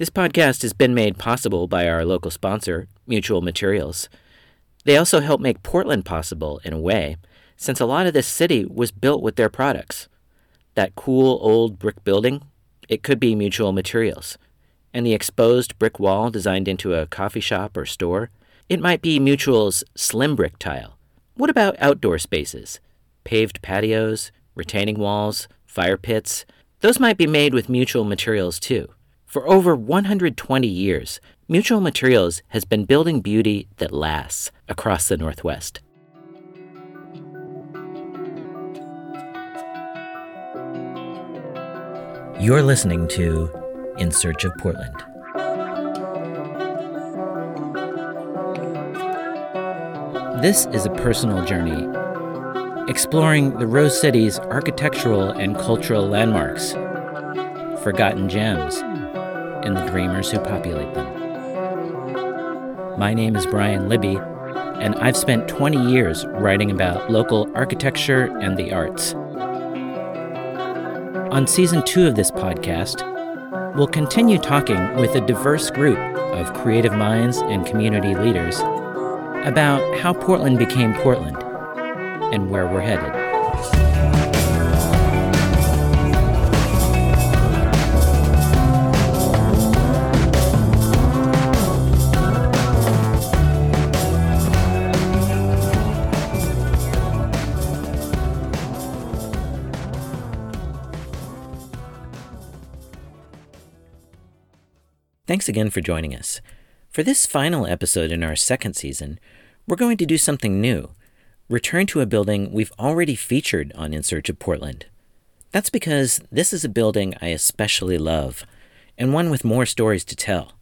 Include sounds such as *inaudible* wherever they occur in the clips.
This podcast has been made possible by our local sponsor, Mutual Materials. They also help make Portland possible in a way, since a lot of this city was built with their products. That cool old brick building, it could be Mutual Materials. And the exposed brick wall designed into a coffee shop or store, it might be Mutual's slim brick tile. What about outdoor spaces? Paved patios, retaining walls, fire pits? Those might be made with Mutual Materials too. For over 120 years, Mutual Materials has been building beauty that lasts across the Northwest. You're listening to In Search of Portland. This is a personal journey exploring the Rose City's architectural and cultural landmarks, forgotten gems, and the dreamers who populate them. My name is Brian Libby, and I've spent 20 years writing about local architecture and the arts. On season two of this podcast, we'll continue talking with a diverse group of creative minds and community leaders about how Portland became Portland and where we're headed. Thanks again for joining us. For this final episode in our second season, we're going to do something new return to a building we've already featured on In Search of Portland. That's because this is a building I especially love, and one with more stories to tell.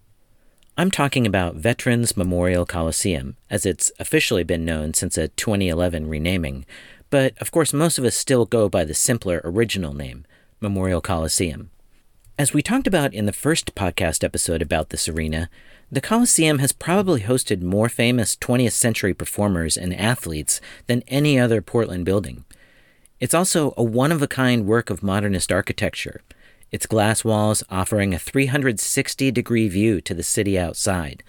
I'm talking about Veterans Memorial Coliseum, as it's officially been known since a 2011 renaming, but of course, most of us still go by the simpler original name, Memorial Coliseum. As we talked about in the first podcast episode about this arena, the Coliseum has probably hosted more famous 20th century performers and athletes than any other Portland building. It's also a one of a kind work of modernist architecture, its glass walls offering a 360 degree view to the city outside.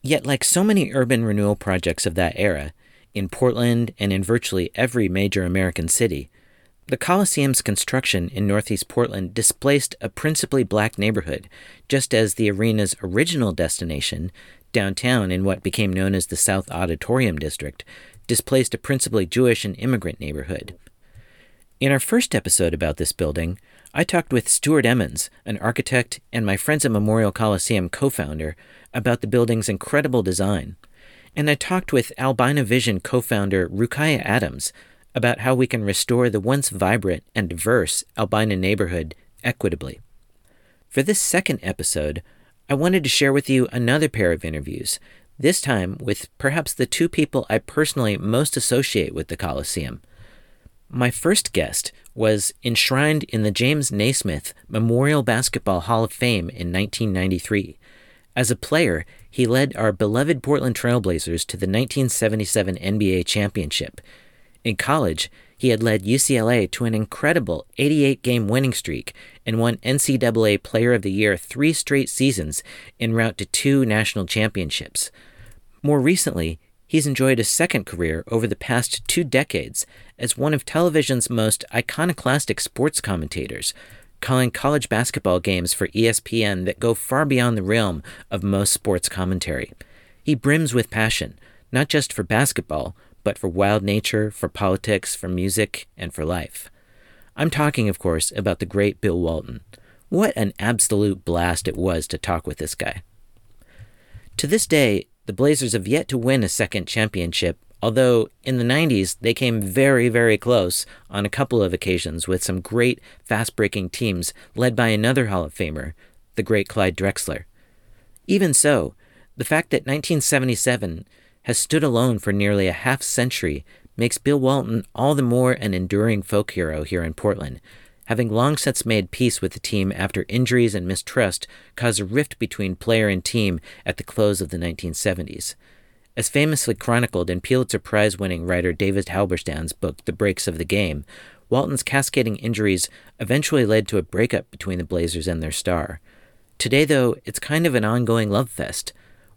Yet, like so many urban renewal projects of that era, in Portland and in virtually every major American city, the Coliseum's construction in Northeast Portland displaced a principally black neighborhood, just as the arena's original destination, downtown in what became known as the South Auditorium District, displaced a principally Jewish and immigrant neighborhood. In our first episode about this building, I talked with Stuart Emmons, an architect and my Friends at Memorial Coliseum co founder, about the building's incredible design. And I talked with Albina Vision co founder Rukaiyah Adams, about how we can restore the once vibrant and diverse Albina neighborhood equitably. For this second episode, I wanted to share with you another pair of interviews, this time with perhaps the two people I personally most associate with the Coliseum. My first guest was enshrined in the James Naismith Memorial Basketball Hall of Fame in 1993. As a player, he led our beloved Portland Trailblazers to the 1977 NBA championship, in college, he had led UCLA to an incredible 88 game winning streak and won NCAA Player of the Year three straight seasons en route to two national championships. More recently, he's enjoyed a second career over the past two decades as one of television's most iconoclastic sports commentators, calling college basketball games for ESPN that go far beyond the realm of most sports commentary. He brims with passion, not just for basketball, but for wild nature, for politics, for music, and for life. I'm talking, of course, about the great Bill Walton. What an absolute blast it was to talk with this guy. To this day, the Blazers have yet to win a second championship, although in the 90s they came very, very close on a couple of occasions with some great fast breaking teams led by another Hall of Famer, the great Clyde Drexler. Even so, the fact that 1977 has stood alone for nearly a half century makes Bill Walton all the more an enduring folk hero here in Portland, having long since made peace with the team after injuries and mistrust caused a rift between player and team at the close of the 1970s. As famously chronicled in Pulitzer Prize winning writer David Halberstam's book, The Breaks of the Game, Walton's cascading injuries eventually led to a breakup between the Blazers and their star. Today, though, it's kind of an ongoing love fest.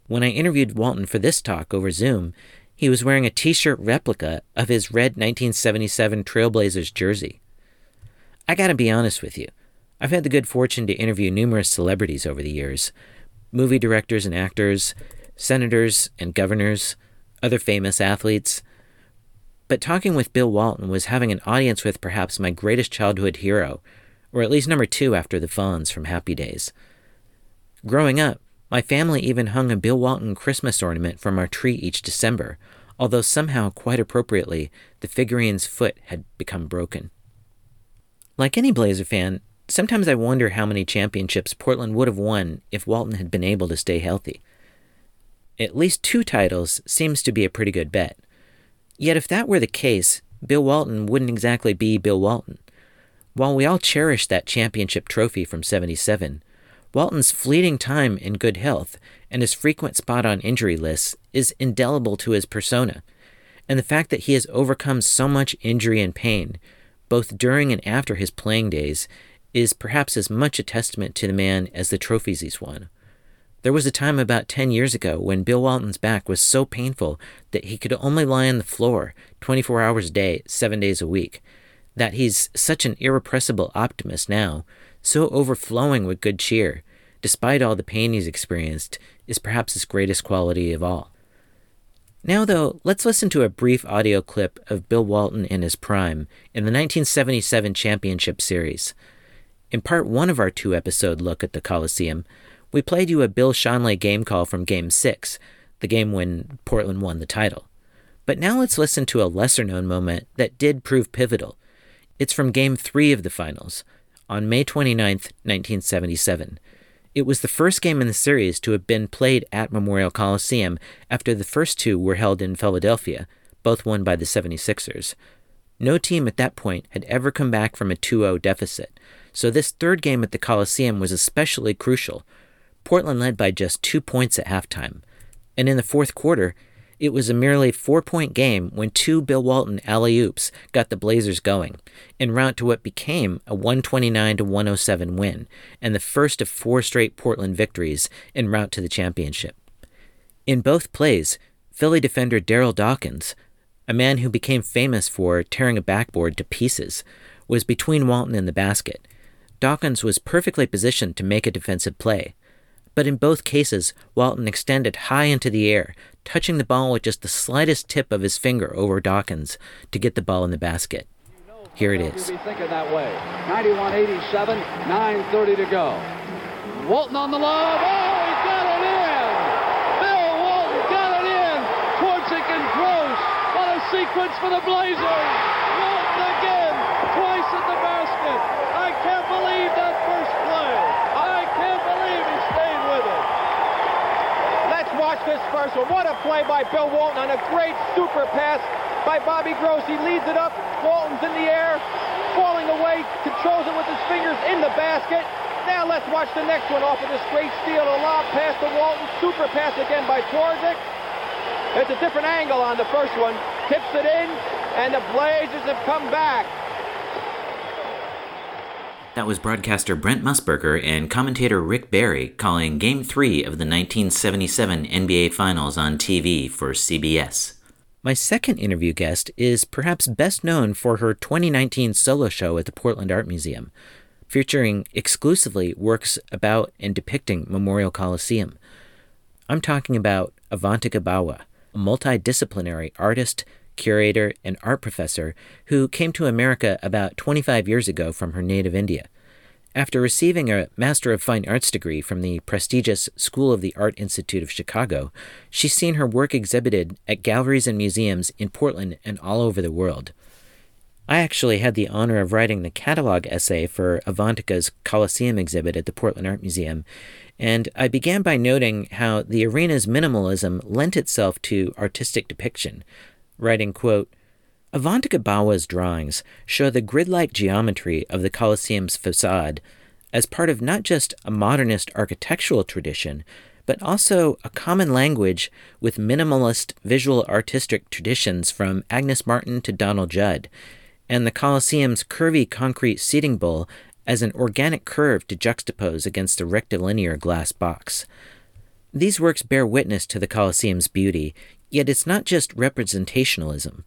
When I interviewed Walton for this talk over Zoom, he was wearing a t shirt replica of his red 1977 Trailblazers jersey. I gotta be honest with you. I've had the good fortune to interview numerous celebrities over the years movie directors and actors, senators and governors, other famous athletes. But talking with Bill Walton was having an audience with perhaps my greatest childhood hero, or at least number two after the Fonz from Happy Days. Growing up, my family even hung a Bill Walton Christmas ornament from our tree each December, although somehow, quite appropriately, the figurine's foot had become broken. Like any Blazer fan, sometimes I wonder how many championships Portland would have won if Walton had been able to stay healthy. At least two titles seems to be a pretty good bet. Yet, if that were the case, Bill Walton wouldn't exactly be Bill Walton. While we all cherish that championship trophy from 77, Walton's fleeting time in good health and his frequent spot on injury lists is indelible to his persona, and the fact that he has overcome so much injury and pain, both during and after his playing days, is perhaps as much a testament to the man as the trophies he's won. There was a time about 10 years ago when Bill Walton's back was so painful that he could only lie on the floor 24 hours a day, 7 days a week. That he's such an irrepressible optimist now, so overflowing with good cheer, despite all the pain he's experienced, is perhaps his greatest quality of all. Now, though, let's listen to a brief audio clip of Bill Walton in his prime in the 1977 Championship Series. In part one of our two episode look at the Coliseum, we played you a Bill Schonely game call from Game 6, the game when Portland won the title. But now let's listen to a lesser known moment that did prove pivotal. It's from Game 3 of the finals, on May 29, 1977. It was the first game in the series to have been played at Memorial Coliseum after the first two were held in Philadelphia, both won by the 76ers. No team at that point had ever come back from a 2 0 deficit, so this third game at the Coliseum was especially crucial. Portland led by just two points at halftime. And in the fourth quarter, it was a merely four point game when two Bill Walton alley oops got the Blazers going, en route to what became a 129 107 win, and the first of four straight Portland victories en route to the championship. In both plays, Philly defender Darryl Dawkins, a man who became famous for tearing a backboard to pieces, was between Walton and the basket Dawkins was perfectly positioned to make a defensive play. But in both cases, Walton extended high into the air, touching the ball with just the slightest tip of his finger over Dawkins to get the ball in the basket. Here it is. Be thinking that way. 91-87, 9:30 to go. Walton on the lob. Oh, he got it in. Bill Walton got it in. Twardzik and Gross. What a sequence for the Blazers. Walton again, twice in the basket. I can't believe that first play. I can't believe he stayed with it. Let's watch this first one. What a play by Bill Walton on a great super pass by Bobby Gross. He leads it up. Walton's in the air, falling away, controls it with his fingers in the basket. Now let's watch the next one off of this great steal. A lob pass to Walton. Super pass again by Twardzik. It's a different angle on the first one. Tips it in, and the Blazers have come back. That was broadcaster Brent Musburger and commentator Rick Barry calling Game 3 of the 1977 NBA Finals on TV for CBS. My second interview guest is perhaps best known for her 2019 solo show at the Portland Art Museum, featuring exclusively works about and depicting Memorial Coliseum. I'm talking about Avantika Bawa, a multidisciplinary artist, curator, and art professor who came to America about 25 years ago from her native India. After receiving a Master of Fine Arts degree from the prestigious School of the Art Institute of Chicago, she's seen her work exhibited at galleries and museums in Portland and all over the world. I actually had the honor of writing the catalog essay for Avantika's Coliseum exhibit at the Portland Art Museum, and I began by noting how the arena's minimalism lent itself to artistic depiction, writing, quote, Avantika drawings show the grid-like geometry of the Coliseum's facade as part of not just a modernist architectural tradition, but also a common language with minimalist visual artistic traditions from Agnes Martin to Donald Judd, and the Coliseum's curvy concrete seating bowl as an organic curve to juxtapose against a rectilinear glass box. These works bear witness to the Coliseum's beauty, yet it's not just representationalism.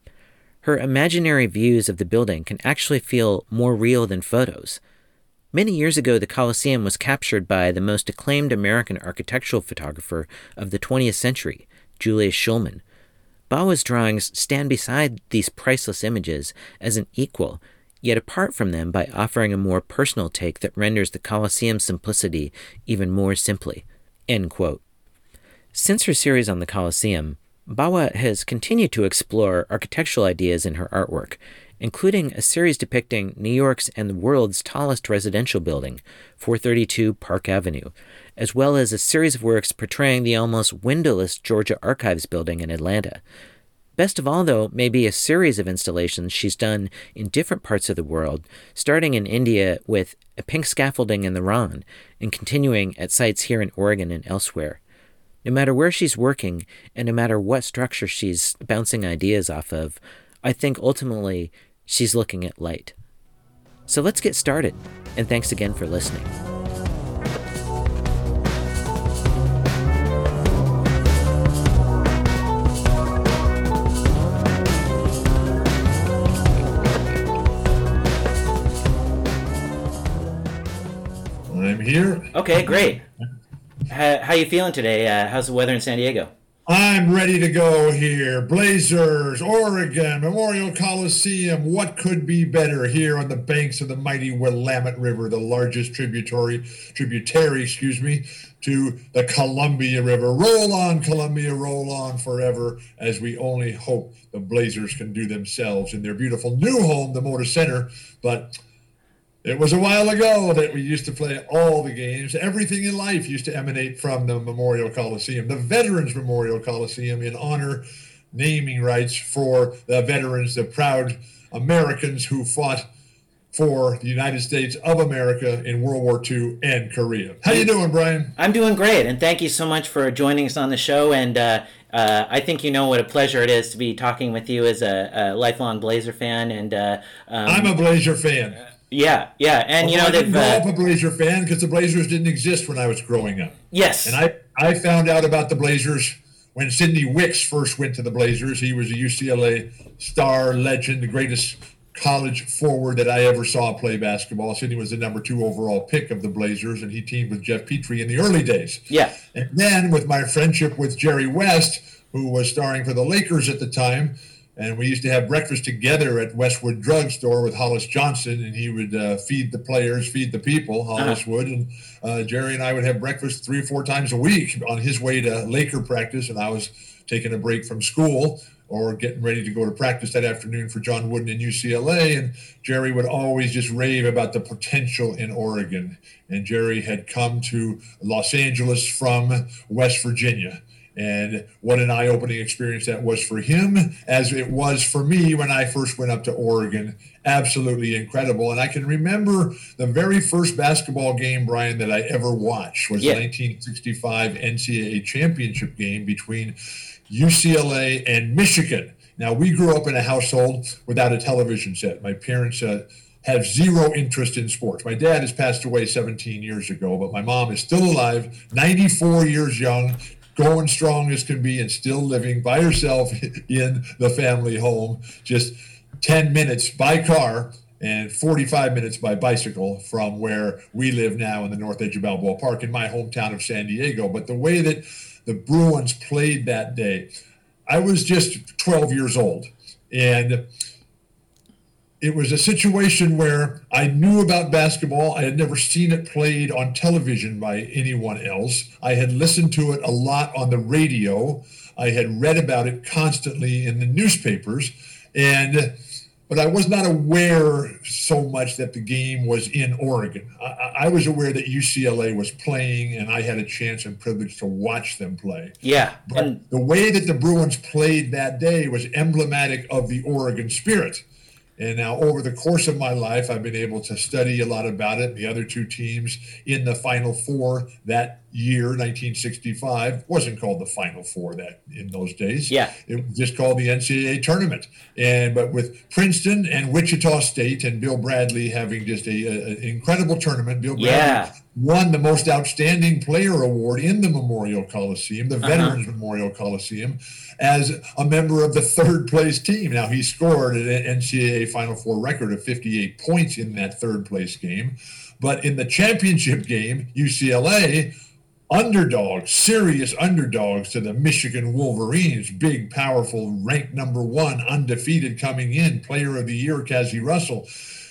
Her imaginary views of the building can actually feel more real than photos. Many years ago, the Coliseum was captured by the most acclaimed American architectural photographer of the 20th century, Julius Shulman. Bawa's drawings stand beside these priceless images as an equal, yet apart from them by offering a more personal take that renders the Coliseum's simplicity even more simply. Since her series on the Coliseum, Bawa has continued to explore architectural ideas in her artwork, including a series depicting New York's and the world's tallest residential building, 432 Park Avenue, as well as a series of works portraying the almost windowless Georgia Archives building in Atlanta. Best of all, though, may be a series of installations she's done in different parts of the world, starting in India with a pink scaffolding in the Rann and continuing at sites here in Oregon and elsewhere. No matter where she's working and no matter what structure she's bouncing ideas off of, I think ultimately she's looking at light. So let's get started, and thanks again for listening. I'm here. Okay, great. How, how you feeling today? Uh, how's the weather in San Diego? I'm ready to go here. Blazers, Oregon, Memorial Coliseum. What could be better here on the banks of the mighty Willamette River, the largest tributary, tributary, excuse me, to the Columbia River. Roll on, Columbia, roll on forever, as we only hope the Blazers can do themselves in their beautiful new home, the Moda Center. But it was a while ago that we used to play all the games. Everything in life used to emanate from the Memorial Coliseum, the Veterans Memorial Coliseum, in honor, naming rights for the veterans, the proud Americans who fought for the United States of America in World War II and Korea. How you doing, Brian? I'm doing great, and thank you so much for joining us on the show. And uh, uh, I think you know what a pleasure it is to be talking with you as a, a lifelong Blazer fan. And uh, um, I'm a Blazer fan. Yeah, yeah, and you know I didn't grow uh, up a Blazer fan because the Blazers didn't exist when I was growing up. yes, And I, I found out about the Blazers when Sidney Wicks first went to the Blazers. He was a UCLA star legend, the greatest college forward that I ever saw play basketball. Sidney was the number two overall pick of the Blazers, and he teamed with Geoff Petrie in the early days. yeah, And then with my friendship with Jerry West, who was starring for the Lakers at the time, and we used to have breakfast together at Westwood Drugstore with Hollis Johnson, and he would uh, feed the players, feed the people, Hollis would, and uh, Jerry and I would have breakfast three or four times a week on his way to Laker practice, and I was taking a break from school or getting ready to go to practice that afternoon for John Wooden in UCLA. And Jerry would always just rave about the potential in Oregon. And Jerry had come to Los Angeles from West Virginia. And what an eye opening experience that was for him, as it was for me when I first went up to Oregon. Absolutely incredible. And I can remember the very first basketball game, Brian, that I ever watched was Yeah. the 1965 NCAA championship game between UCLA and Michigan. Now, we grew up in a household without a television set. My parents uh, have zero interest in sports. My dad has passed away 17 years ago, but my mom is still alive, 94 years young, going strong as can be, and still living by herself *laughs* in the family home, just 10 minutes by car and 45 minutes by bicycle from where we live now in the north edge of Balboa Park in my hometown of San Diego. But the way that the Bruins played that day, I was just 12 years old. And it was a situation where I knew about basketball. I had never seen it played on television by anyone else. I had listened to it a lot on the radio. I had read about it constantly in the newspapers. And but I was not aware so much that the game was in Oregon. I, I- was aware that UCLA was playing, and I had a chance and privilege to watch them play. yeah, But and the way that the Bruins played that day was emblematic of the Oregon spirit. And now, over the course of my life, I've been able to study a lot about it. The other two teams in the Final Four that year, 1965, wasn't called the Final Four that in those days. Yeah. It was just called the NCAA tournament. And but with Princeton and Wichita State and Bill Bradley having just a, an incredible tournament, Bill Bradley Yeah. won the most outstanding player award in the Memorial Coliseum, the Uh-huh. Veterans Memorial Coliseum, as a member of the third place team. Now he scored an NCAA Final Four record of 58 points in that third place game. But in the championship game, UCLA underdogs, serious underdogs to the Michigan Wolverines, big, powerful, ranked number one, undefeated coming in, player of the year, Cazzie Russell.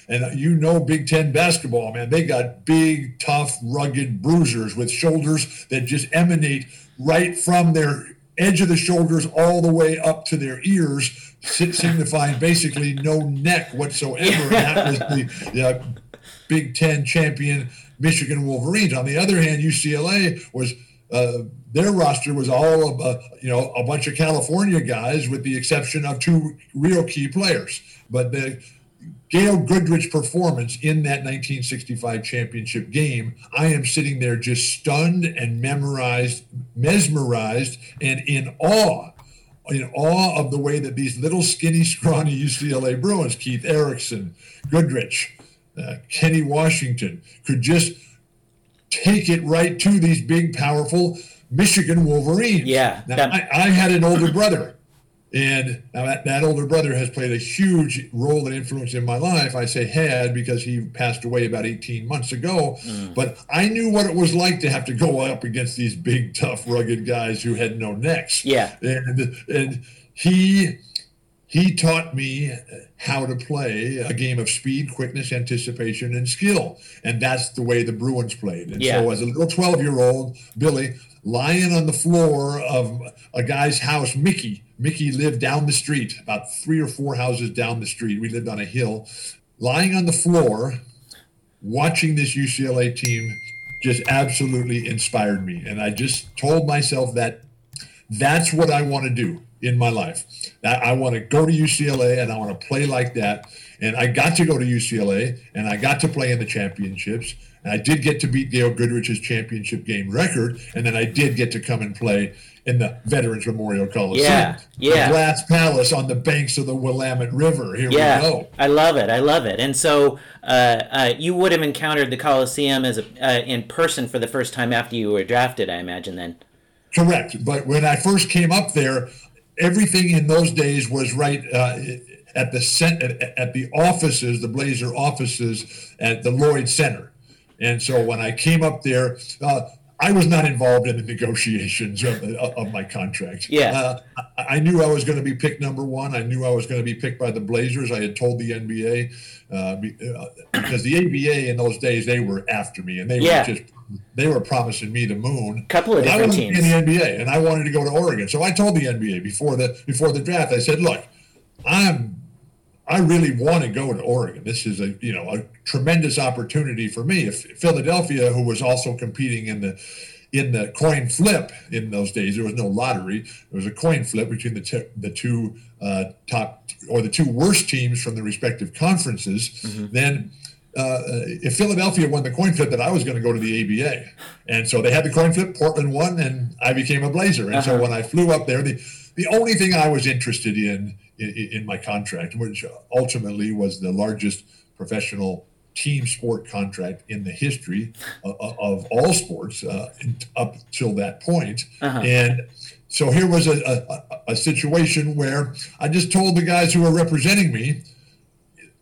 And you know Big Ten basketball, man. They got big, tough, rugged bruisers with shoulders that just emanate right from their edge of the shoulders all the way up to their ears, signifying basically no neck whatsoever. And that was the *laughs* uh, Big Ten champion Michigan Wolverines. On the other hand, UCLA was uh, their roster was all of, uh, you know a bunch of California guys, with the exception of two real key players. But the Gail Goodrich performance in that 1965 championship game, I am sitting there just stunned and memorized, mesmerized, and in awe in awe of the way that these little skinny, scrawny UCLA Bruins, Keith Erickson, Goodrich, uh, Kenny Washington, could just take it right to these big, powerful Michigan Wolverines. Yeah, Now, that- I, I had an older brother. And now that, that older brother has played a huge role and influence in my life. I say had because he passed away about 18 months ago. Mm. But I knew what it was like to have to go up against these big, tough, rugged guys who had no necks. Yeah. And and he he taught me how to play a game of speed, quickness, anticipation, and skill. And that's the way the Bruins played. And Yeah. so as a little 12 year old, Billy, lying on the floor of a guy's house, Mickey, Mickey lived down the street, about three or four houses down the street. We lived on a hill. Lying on the floor, watching this UCLA team just absolutely inspired me. And I just told myself that that's what I want to do in my life. That I want to go to UCLA and I want to play like that. And I got to go to UCLA and I got to play in the championships. And I did get to beat Gail Goodrich's championship game record. And then I did get to come and play in the Veterans Memorial Coliseum. Yeah, yeah. The Glass Palace on the banks of the Willamette River. Here Yeah, we go. I love it. I love it. And so uh, uh, you would have encountered the Coliseum as a, uh, in person for the first time after you were drafted, I imagine. Then. Correct. But when I first came up there, everything in those days was right uh, at the cent- at, the offices, the Blazer offices at the Lloyd Center. And so when I came up there, uh, I was not involved in the negotiations of, of my contract. Yeah. Uh, I, I knew I was going to be picked number one. I knew I was going to be picked by the Blazers. I had told the NBA uh, uh, because the ABA in those days they were after me and they Yeah. were just they were promising me the moon. A couple of And I different wanted to be teams. in the NBA, and I wanted to go to Oregon. So I told the NBA before the before the draft. I said, "Look, I'm I really want to go to Oregon. This is a you know a tremendous opportunity for me. If Philadelphia, who was also competing in the in the coin flip in those days, there was no lottery. There was a coin flip between the t- the two uh, top or the two worst teams from the respective conferences. Then uh, if Philadelphia won the coin flip, that I was going to go to the ABA, and so they had the coin flip. Portland won, and I became a Blazer. And so when I flew up there, the the only thing I was interested in in, in my contract, which ultimately was the largest professional team sport contract in the history of, of all sports uh, up till that point, and. So here was a, a, a situation where I just told the guys who were representing me,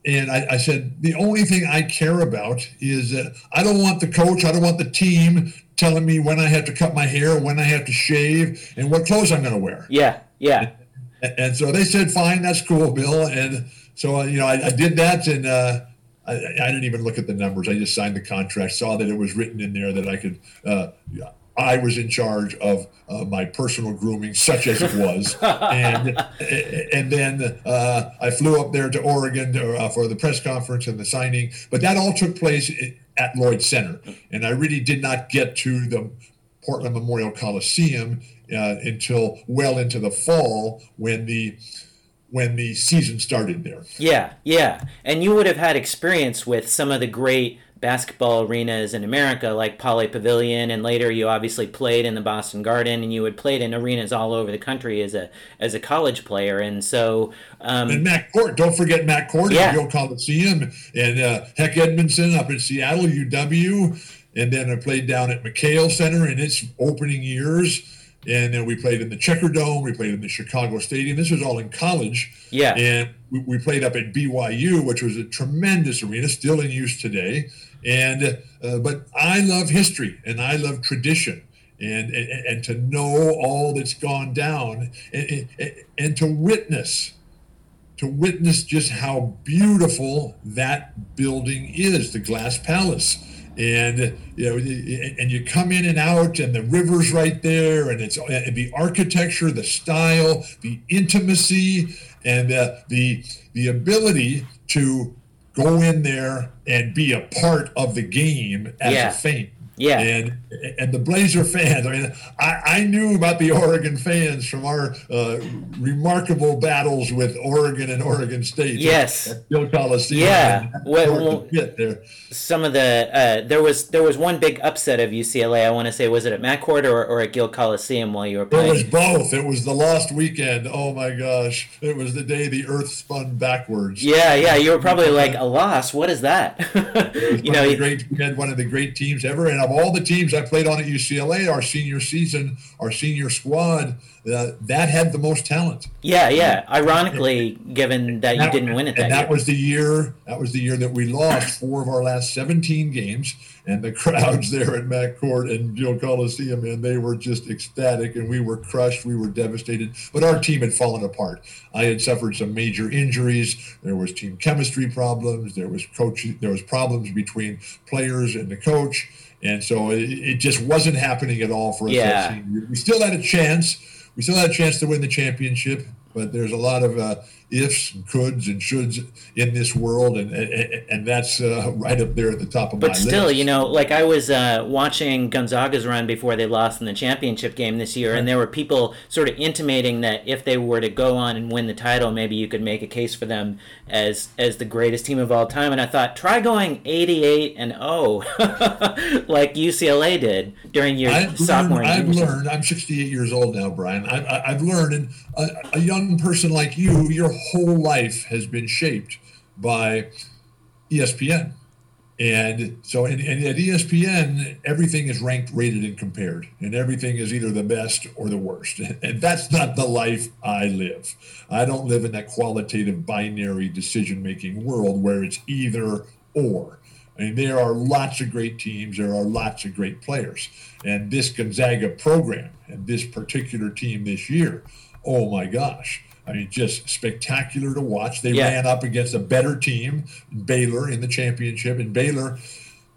and I, I said, the only thing I care about is that I don't want the coach, I don't want the team telling me when I have to cut my hair, when I have to shave, and what clothes I'm going to wear. Yeah, yeah. And, and so they said, fine, that's cool, Bill. And so, uh, you know, I, I did that and uh, I, I didn't even look at the numbers. I just signed the contract, saw that it was written in there that I could, uh, I was in charge of uh, my personal grooming, such as it was, *laughs* and and then uh, I flew up there to Oregon to, uh, for the press conference and the signing. But that all took place at Lloyd Center, and I really did not get to the Portland Memorial Coliseum uh, until well into the fall when the when the season started there. Yeah, yeah. And you would have had experience with some of the great basketball arenas in America, like Pauley Pavilion, and later you obviously played in the Boston Garden, and you had played in arenas all over the country as a as a college player. And so, um, and Mac Court, don't forget Mac Court Yeah. at Gill Coliseum, and uh, Hec Edmundson up in Seattle, UW, and then I played down at McKale Center in its opening years. And then we played in the Checkerdome. We played in the Chicago Stadium. This was all in college. Yeah. And we, we played up at BYU, which was a tremendous arena, still in use today. And uh, but I love history and I love tradition. And, and, and to know all that's gone down and, and, and to witness to witness just how beautiful that building is, the Glass Palace. And you know, and you come in and out, and the river's right there, and it's and the architecture, the style, the intimacy, and uh, the the ability to go in there and be a part of the game as Yeah. a fan. Yeah. And and the Blazer fans. I mean, I, I knew about the Oregon fans from our uh, remarkable battles with Oregon and Oregon State. Yes. At Gill Coliseum. Yeah. Well- well- there. some of the uh, there was there was one big upset of UCLA. I want to say was it at Mac Court or, or at Gill Coliseum while you were playing? It was both. It was the lost weekend. Oh my gosh! It was the day the Earth spun backwards. Yeah, yeah. You were probably like a loss. What is that? *laughs* you know, great, we had one of the great teams ever. And of all the teams I played on at UCLA, our senior season, our senior squad, uh, that had the most talent. yeah, yeah. Ironically, given that you didn't win it that and that year. was the year. That was the year that we lost four of our last 17 games, and the *laughs* crowds there at Mac Court and Gill Coliseum, and they were just ecstatic, and we were crushed. We were devastated, but our team had fallen apart. I had suffered some major injuries. There was team chemistry problems. There was coach. There was problems between players and the coach, and so it, it just wasn't happening at all for us. Yeah. that senior year. We still had a chance. We still had a chance to win the championship, but there's a lot of uh, ifs and coulds and shoulds in this world, and and, and that's uh, right up there at the top of my list. But still, you know, like I was uh, watching Gonzaga's run before they lost in the championship game this year, and there were people sort of intimating that if they were to go on and win the title, maybe you could make a case for them as as the greatest team of all time. And I thought, try going eighty-eight and zero, *laughs* like UCLA did during your I've sophomore learned, I've learned. I'm 68 years old now, Brian. I, I've learned, and a, a young person like you, your whole life has been shaped by ESPN. And so, and, and at ESPN, everything is ranked, rated, and compared, and everything is either the best or the worst. *laughs* And that's not the life I live. I don't live in that qualitative binary decision making world where it's either or. I mean, there are lots of great teams, there are lots of great players. And this Gonzaga program and this particular team this year, oh my gosh. I mean, just spectacular to watch. They Yeah. ran up against a better team, Baylor, in the championship. And Baylor,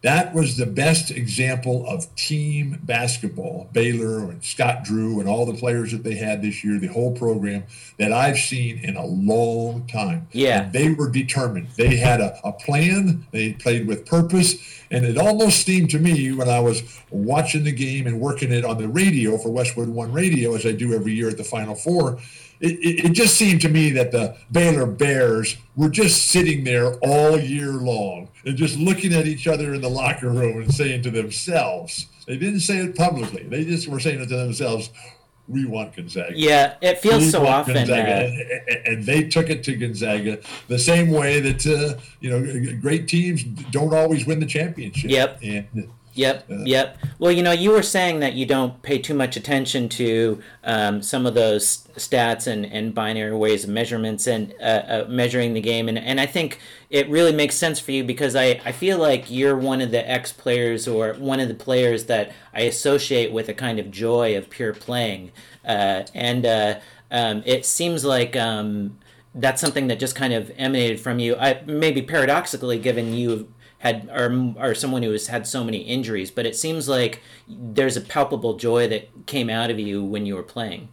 that was the best example of team basketball. Baylor and Scott Drew and all the players that they had this year, the whole program that I've seen in a long time. Yeah. And they were determined. They had a, a plan, they played with purpose. And it almost seemed to me when I was watching the game and working it on the radio for Westwood One Radio, as I do every year at the Final Four, it, it, just seemed to me that the Baylor Bears were just sitting there all year long and just looking at each other in the locker room and saying to themselves, they didn't say it publicly, they just were saying it to themselves, we want Gonzaga. Yeah, it feels We so often. Gonzaga. Uh, And- and- and they took it to Gonzaga the same way that uh, you know great teams don't always win the championship. Yep. And Yep, yep. Well, you know, you were saying that you don't pay too much attention to um, some of those stats and, and binary ways of measurements and uh, uh, measuring the game, and and I think it really makes sense for you because I, I feel like you're one of the ex players or one of the players that I associate with a kind of joy of pure playing, uh, and uh, um, it seems like. Um, that's something that just kind of emanated from you. I maybe paradoxically, given you had or or someone who has had so many injuries, but it seems like there's a palpable joy that came out of you when you were playing.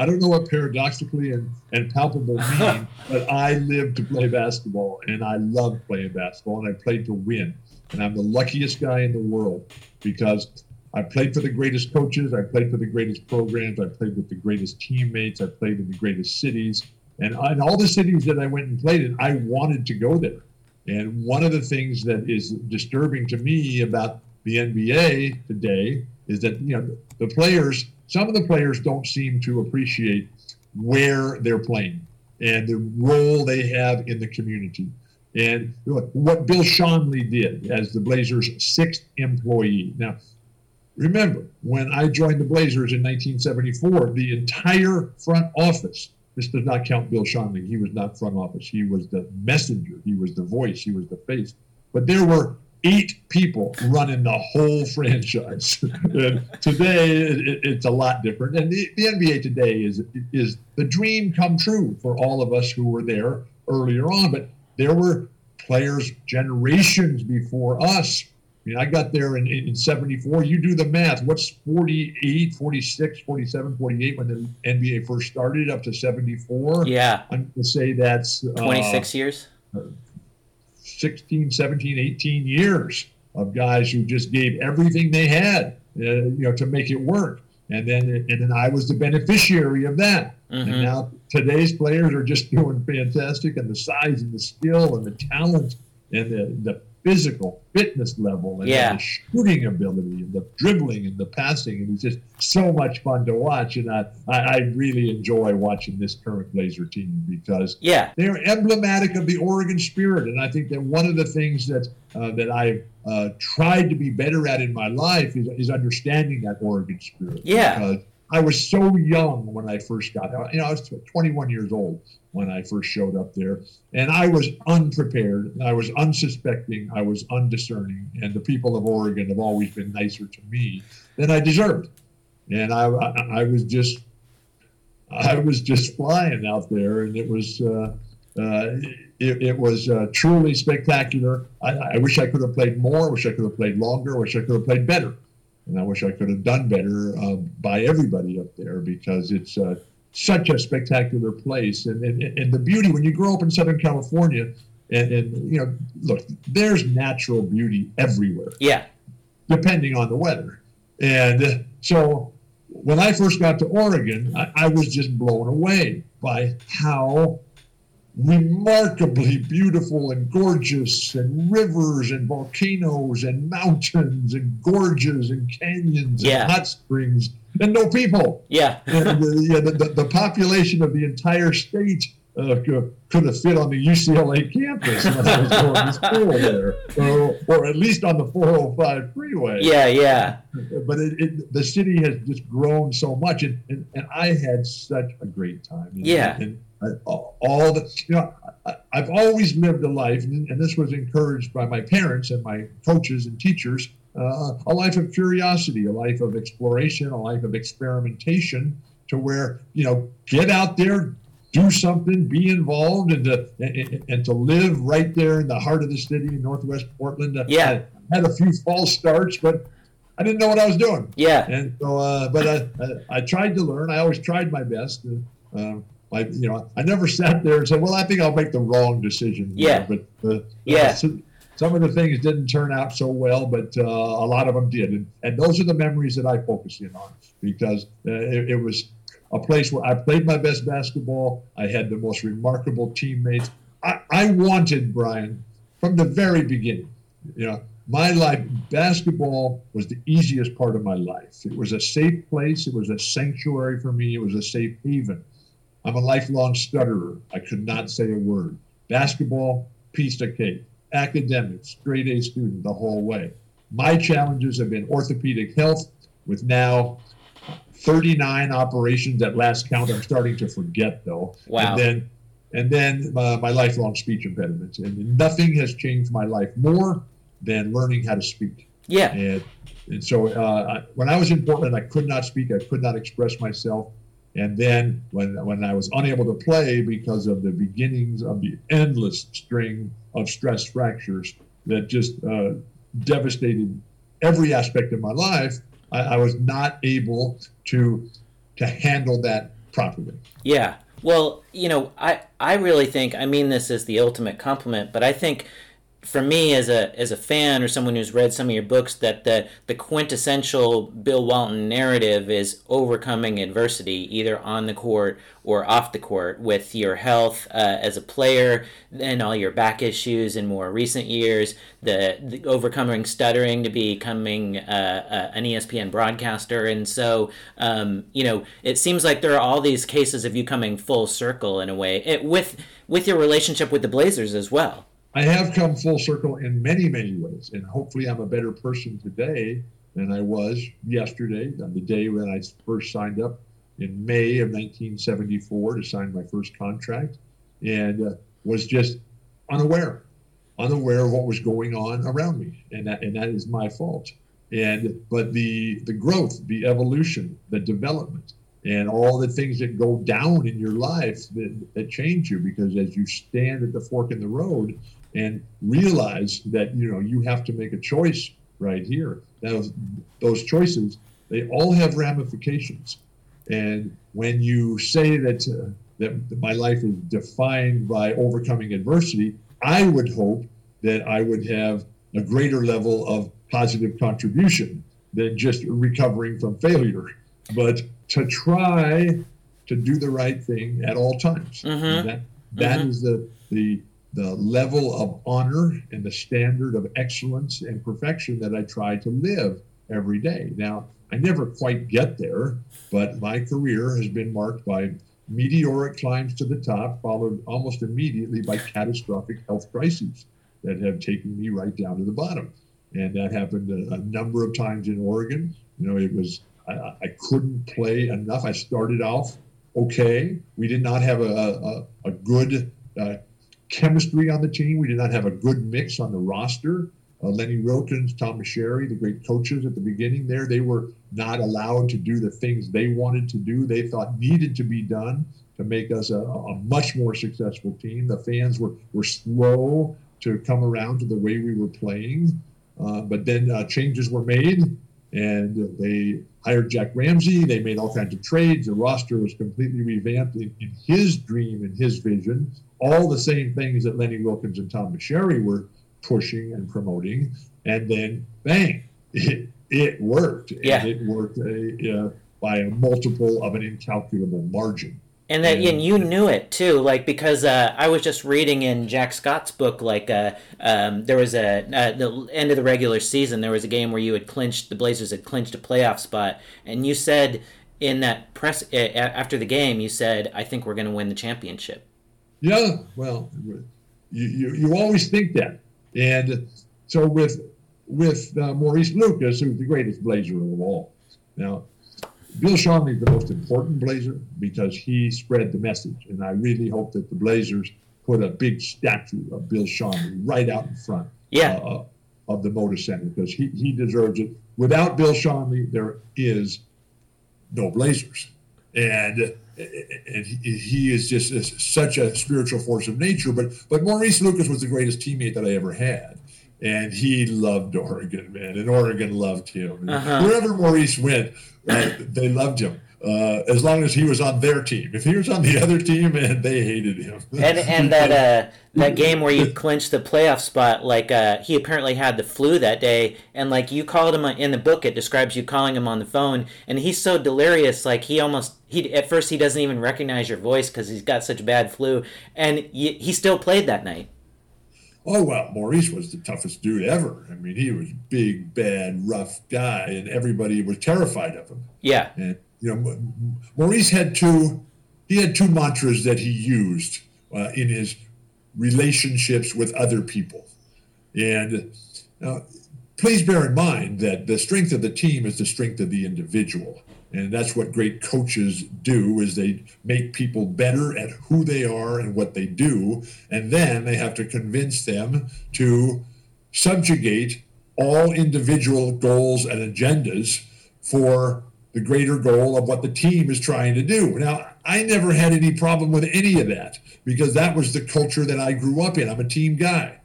I don't know what paradoxically and, and palpable *laughs* mean, but I live to play basketball and I love playing basketball and I played to win. And I'm the luckiest guy in the world because I played for the greatest coaches, I played for the greatest programs, I played with the greatest teammates, I played in the greatest cities. And in all the cities that I went and played in, I wanted to go there. And one of the things that is disturbing to me about the NBA today is that you know the players, some of the players don't seem to appreciate where they're playing and the role they have in the community. And what Bill Schonely did as the Blazers' sixth employee. Now, remember, when I joined the Blazers in 1974, the entire front office, this does not count Bill Schonely, he was not front office, he was the messenger, he was the voice, he was the face. But there were eight people running the whole *laughs* franchise. *laughs* today, it, it's a lot different. And the, the NBA today is is the dream come true for all of us who were there earlier on. But there were players generations before us. I mean, I got there in, in 74. You do the math. What's 48, 46, 47, 48 when the NBA first started up to 74? Yeah. I'm going to say that's uh, 26 years. 16, 17, 18 years of guys who just gave everything they had, uh, you know, to make it work. And then, and then I was the beneficiary of that. Mm-hmm. And now today's players are just doing fantastic, and the size and the skill and the talent and the, the physical fitness level and yeah. the shooting ability and the dribbling and the passing. And it's just so much fun to watch. And I, I, really enjoy watching this current Blazer team because yeah. they're emblematic of the Oregon spirit. And I think that one of the things that uh, that I've uh, tried to be better at in my life is, is understanding that Oregon spirit. Yeah. Because I was so young when I first got there. You know, I was 21 years old when I first showed up there. And I was unprepared. I was unsuspecting. I was undiscerning. And the people of Oregon have always been nicer to me than I deserved. And I, I, I was just, I was just flying out there, and it was, uh, uh, it, it, was uh, truly spectacular. I, I, wish I could have played more. I wish I could have played longer. I wish I could have played better. And I wish I could have done better uh, by everybody up there because it's uh, such a spectacular place. And, and, and the beauty, when you grow up in Southern California, and, and you know, look, there's natural beauty everywhere. Yeah. Depending on the weather. And so when I first got to Oregon, I, I was just blown away by how remarkably beautiful and gorgeous, and rivers and volcanoes and mountains and gorges and canyons yeah. and hot springs and no people. Yeah. *laughs* and the, yeah, the, the, population of the entire state uh, could, could, have fit on the UCLA campus when I was going to school there, or, or, at least on the 405 freeway. Yeah, yeah. But it, it, the city has just grown so much, and, and, and I had such a great time. And, yeah. And, all the you know I, have always lived a life and, this was encouraged by my parents and my coaches and teachers uh, a life of curiosity a life of exploration a life of experimentation to where you know get out there do something be involved and to and, and to live right there in the heart of the city in northwest portland yeah I had a few false starts but I didn't know what I was doing. Yeah. And so, uh, but I, I, I, tried to learn. I always tried my best. Uh, I, you know, I never sat there and said, "Well, I think I'll make the wrong decision." Yeah. But uh, yeah. So, some of the things didn't turn out so well, but uh, a lot of them did, and, and those are the memories that I focus in on because uh, it, it, was a place where I played my best basketball. I had the most remarkable teammates. I, I wanted Brian from the very beginning. You know, my life, basketball was the easiest part of my life. It was a safe place. It was a sanctuary for me. It was a safe haven. I'm a lifelong stutterer. I could not say a word. Basketball, piece of cake. Academics, straight A student the whole way. My challenges have been orthopedic health, with now 39 operations at last count. I'm starting to forget though. Wow. And then, and then uh, my lifelong speech impediments. And nothing has changed my life more than learning how to speak. Yeah. And, and so uh, I, when I was in Portland, I could not speak. I could not express myself. And then when, when I was unable to play because of the beginnings of the endless string of stress fractures that just uh, devastated every aspect of my life, I, I was not able to to handle that properly. Yeah. Well, you know, I, I really think, I mean this as the ultimate compliment, but I think for me as a as a fan or someone who's read some of your books that the the quintessential Bill Walton narrative is overcoming adversity either on the court or off the court with your health uh, as a player and all your back issues in more recent years the, the overcoming stuttering to becoming uh, uh, an ESPN broadcaster. And so um, you know it seems like there are all these cases of you coming full circle in a way it, with with your relationship with the Blazers as well I have come full circle in many, many ways. And hopefully, I'm a better person today than I was yesterday, on the day when I first signed up in May of 1974 to sign my first contract, and uh, was just unaware, unaware of what was going on around me, and that and that is my fault. And but the the growth, the evolution, the development, and all the things that go down in your life that, that change you because as you stand at the fork in the road and realize that you know you have to make a choice right here. Those those choices they all have ramifications, and when you say that uh, that my life is defined by overcoming adversity, I would hope that I would have a greater level of positive contribution than just recovering from failure, but to try to do the right thing at all times. Mm-hmm. That, that mm-hmm. is the the the level of honor and the standard of excellence and perfection that I try to live every day. Now, I never quite get there, but my career has been marked by meteoric climbs to the top, followed almost immediately by catastrophic health crises that have taken me right down to the bottom. And that happened a, a number of times in Oregon. You know, it was, I, I couldn't play enough. I started off okay. We did not have a, a, a good uh, chemistry on the team. We did not have a good mix on the roster. Uh, Lenny Wilkens, Tom Meschery, the great coaches at the beginning there, they were not allowed to do the things they wanted to do, they thought needed to be done to make us a, a much more successful team. The fans were, were slow to come around to the way we were playing. Uh, but then uh, changes were made, and they hired Jack Ramsay. They made all kinds of trades. The roster was completely revamped in, in his dream and his vision all the same things that Lenny Wilkens and Tom Meschery were pushing and promoting, and then bang, it, it worked. Yeah. And it worked a, uh, by a multiple of an incalculable margin. And that, and you knew it too, like because uh, I was just reading in Jack Scott's book, like uh, um, there was a uh, the end of the regular season, there was a game where you had clinched the Blazers had clinched a playoff spot, and you said in that press after the game, you said, "I think we're going to win the championship." Yeah, well, you, you, you always think that. And so with with uh, Maurice Lucas, who's the greatest Blazer of all. Now, Bill Schonely is the most important Blazer because he spread the message. And I really hope that the Blazers put a big statue of Bill Schonely right out in front yeah. uh, of the Moda Center because he, he deserves it. Without Bill Schonely, there is no Blazers. And and he is just such a spiritual force of nature. But but Maurice Lucas was the greatest teammate that I ever had, and he loved Oregon, man, and Oregon loved him. Uh-huh. Wherever Maurice went, uh, they loved him uh, as long as he was on their team. If he was on the *laughs* other team, and they hated him. *laughs* and and that uh, that game where you clinched the playoff spot, like uh, he apparently had the flu that day, and like you called him in the book, it describes you calling him on the phone, and he's so delirious, like he almost he at first he doesn't even recognize your voice because he's got such bad flu, and he still played that night. Oh well, Maurice was the toughest dude ever. I mean, he was big, bad, rough guy, and everybody was terrified of him. Yeah. And you know, Maurice had two. He had two mantras that he used uh, in his relationships with other people, and uh, please bear in mind that the strength of the team is the strength of the individual, and that's what great coaches do: is they make people better at who they are and what they do, and then they have to convince them to subjugate all individual goals and agendas for the greater goal of what the team is trying to do. Now, I never had any problem with any of that because that was the culture that I grew up in. I'm a team guy.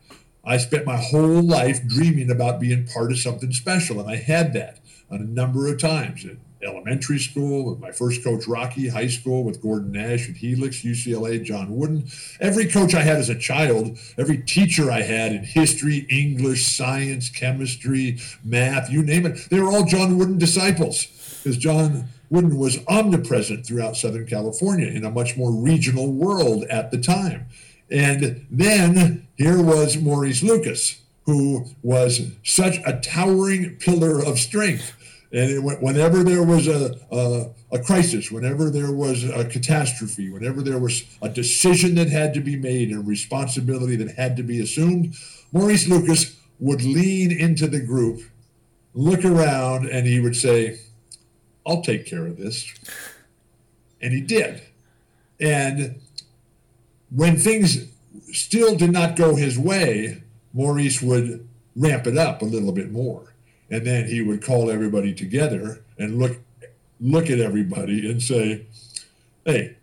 I spent my whole life dreaming about being part of something special, and I had that on a number of times. In elementary school with my first coach Rocky, high school with Gordon Nash at Helix, UCLA, John Wooden. Every coach I had as a child, every teacher I had in history, English, science, chemistry, math, you name it, they were all John Wooden disciples because John Wooden was omnipresent throughout Southern California in a much more regional world at the time. And then here was Maurice Lucas, who was such a towering pillar of strength. And it, whenever there was a, a, a, crisis, whenever there was a catastrophe, whenever there was a decision that had to be made and responsibility that had to be assumed, Maurice Lucas would lean into the group, look around, and he would say, I'll take care of this. And he did. And when things still did not go his way, Maurice would ramp it up a little bit more. And then he would call everybody together and look look at everybody and say, "Hey,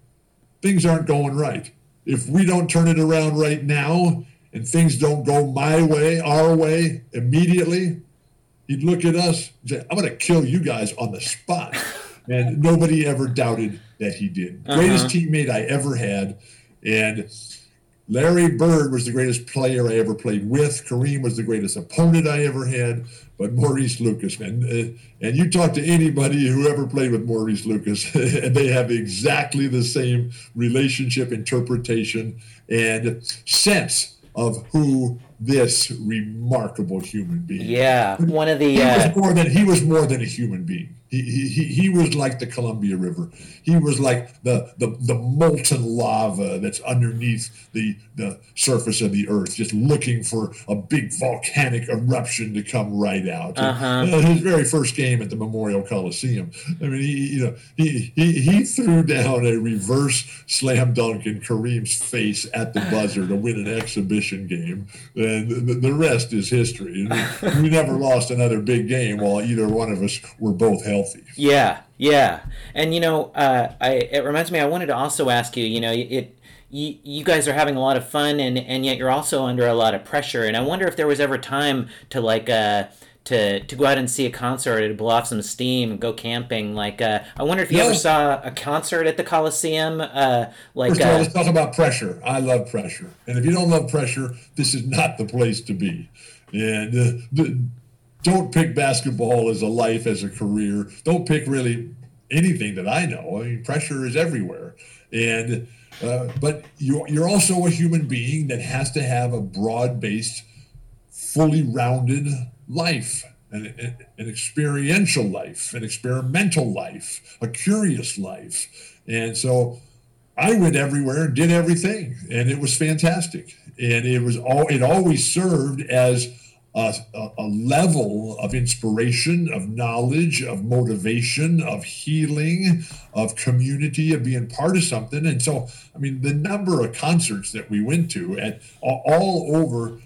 things aren't going right. If we don't turn it around right now and things don't go my way, our way immediately, he'd look at us and say, I'm going to kill you guys on the spot. And nobody ever doubted that he did. Uh-huh. Greatest teammate I ever had. And Larry Bird was the greatest player I ever played with. Kareem was the greatest opponent I ever had. But Maurice Lucas, man, uh, and you talk to anybody who ever played with Maurice Lucas, *laughs* and they have exactly the same relationship, interpretation, and sense of who this remarkable human being. Yeah, one of the he uh, was more than he was more than a human being. He, he, he was like the Columbia River. He was like the, the, the molten lava that's underneath the, the surface of the earth, just looking for a big volcanic eruption to come right out. Uh-huh. Uh, his very first game at the Memorial Coliseum. I mean, he, you know, he, he, he threw down a reverse slam dunk in Kareem's face at the buzzer to win an exhibition game. And the, the rest is history. we never lost another big game while either one of us were both healthy healthy. Yeah, yeah, and you know, uh, I it reminds me. I wanted to also ask you. You know, it you, you guys are having a lot of fun, and and yet you're also under a lot of pressure. And I wonder if there was ever time to like. Uh, to, to go out and see a concert or to blow off some steam and go camping. Like, uh, I wonder if you yeah. ever saw a concert at the Coliseum. Uh, like, First of all, uh, let's talk about pressure. I love pressure, and if you don't love pressure, this is not the place to be. And uh, the, don't pick basketball as a life, as a career. Don't pick really anything that I know. I mean, pressure is everywhere. And, uh, but you're you're also a human being that has to have a broad based, fully rounded life. An, an experiential life, an experimental life, a curious life. And so I went everywhere and did everything, and it was fantastic. And it was all it always served as a, a, level of inspiration, of knowledge, of motivation, of healing, of community, of being part of something. And so, I mean, the number of concerts that we went to at all over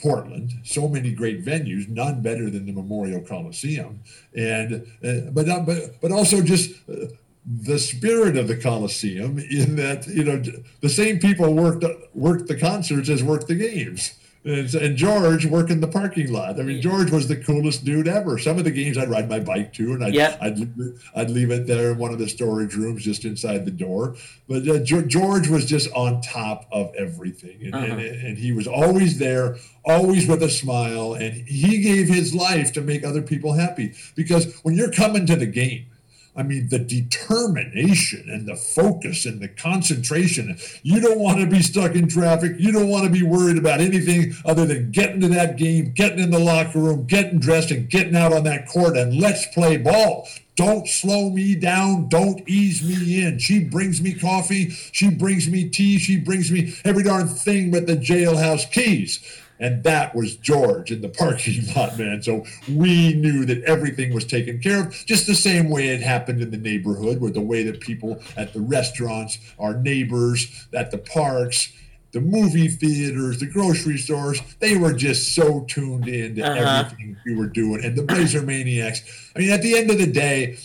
Portland, so many great venues, none better than the Memorial Coliseum, and uh, but uh, but but also just. Uh, the spirit of the Coliseum, in that you know the same people worked worked the concerts as worked the games and George working the parking lot. I mean, George was the coolest dude ever. Some of the games I'd ride my bike to, and I'd yep. I'd, I'd leave it there in one of the storage rooms just inside the door. But uh, George was just on top of everything, and, uh-huh. and, and he was always there, always with a smile, and he gave his life to make other people happy. Because when you're coming to the game I mean, the determination and the focus and the concentration. You don't want to be stuck in traffic. You don't want to be worried about anything other than getting to that game, getting in the locker room, getting dressed, and getting out on that court and let's play ball. Don't slow me down. Don't ease me in. She brings me coffee. She brings me tea. She brings me every darn thing but the jailhouse keys. And that was George in the parking *laughs* lot, man. So we knew that everything was taken care of, just the same way it happened in the neighborhood, where the way that people at the restaurants, our neighbors, at the parks, the movie theaters, the grocery stores, they were just so tuned in to uh-huh. everything we were doing. And the Blazer Maniacs, I mean, at the end of the day,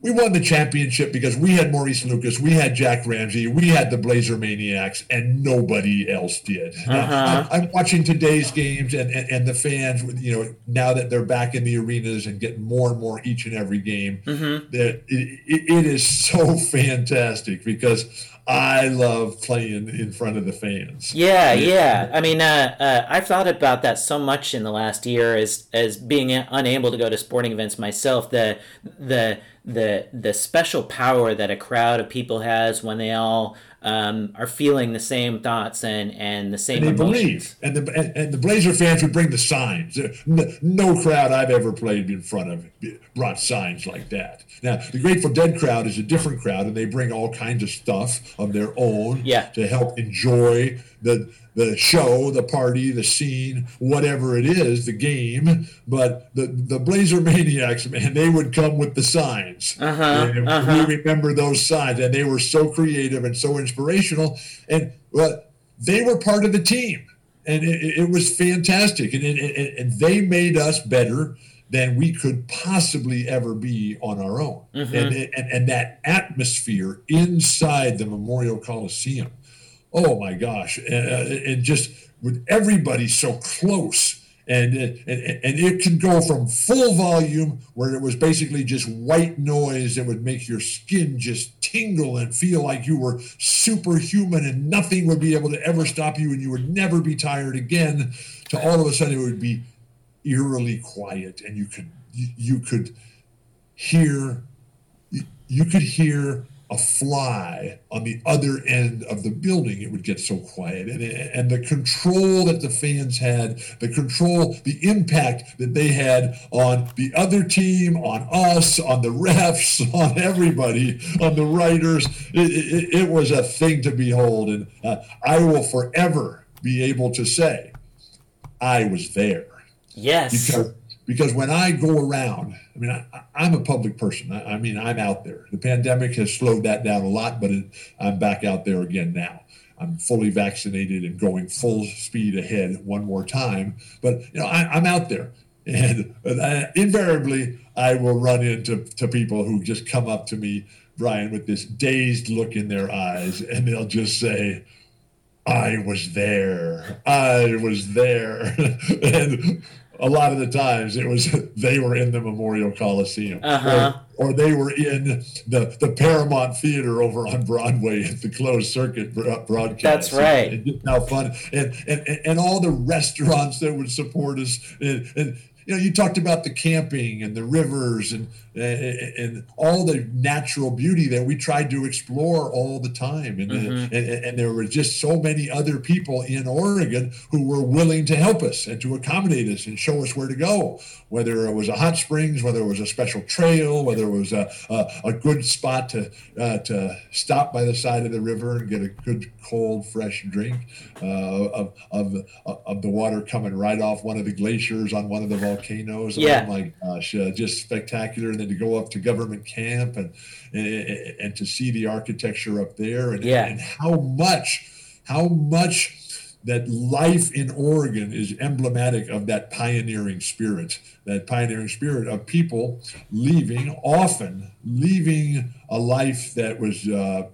we won the championship because we had Maurice Lucas, we had Jack Ramsay, we had the Blazer Maniacs, and nobody else did. Uh-huh. I'm watching today's games and, and, and, the fans, you know, now that they're back in the arenas and getting more and more each and every game, mm-hmm. that it, it is so *laughs* fantastic because I love playing in front of the fans. Yeah, yeah. I mean, uh, uh, I've thought about that so much in the last year as as being unable to go to sporting events myself. The the the the special power that a crowd of people has when they all um, are feeling the same thoughts and, and the same and they emotions. believe and the and, and, the Blazer fans would bring the signs no crowd I've ever played in front of brought signs like that now the Grateful Dead crowd is a different crowd and they bring all kinds of stuff of their own yeah. to help enjoy the the show, the party, the scene, whatever it is, the game. But the the Blazer Maniacs, man, they would come with the signs. Uh-huh, uh-huh. We remember those signs, and they were so creative and so inspirational. And well, they were part of the team, and it, it was fantastic. And, it, and they made us better than we could possibly ever be on our own. Mm-hmm. And, and, and that atmosphere inside the Memorial Coliseum oh my gosh, and, uh, and just with everybody so close. And, uh, and, and it can go from full volume where it was basically just white noise that would make your skin just tingle and feel like you were superhuman and nothing would be able to ever stop you and you would never be tired again to all of a sudden it would be eerily quiet and you could you could hear you could hear a fly on the other end of the building, it would get so quiet. And, and the control that the fans had, the control, the impact that they had on the other team, on us, on the *laughs* refs, on everybody, on the writers, it, it, it was a thing to behold. And uh, I will forever be able to say, I was there. Yes. Because because when I go around, I mean, I, am a public person. I, I, mean, I'm out there. The pandemic has slowed that down a lot, but it, I'm back out there again now. I'm fully vaccinated and going full speed ahead one more time. But you know, I, am out there, and uh, invariably, I will run into to people who just come up to me, Brian, with this dazed look in their eyes, and they'll just say. I was there. I was there. *laughs* and a lot of the times it was *laughs* they were in the Memorial Coliseum uh-huh. or, or, they were in the, the Paramount Theater over on Broadway at the closed circuit broadcast. That's right. And, and how fun and, and and all the restaurants that would support us and, and you know, you talked about the camping and the rivers and and all the natural beauty that we tried to explore all the time. And, mm-hmm. and, and, there were just so many other people in Oregon who were willing to help us and to accommodate us and show us where to go, whether it was a hot springs, whether it was a special trail, whether it was a, a, a good spot to, uh, to stop by the side of the river and get a good, cold, fresh drink uh, of, of, of the water coming right off one of the glaciers on one of the volcanoes volcanoes. Yeah. Oh my gosh, uh, just spectacular. And then to go up to government camp and, and, and to see the architecture up there and, yeah. and how much, how much that life in Oregon is emblematic of that pioneering spirit, that pioneering spirit of people leaving, often leaving a life that was uh,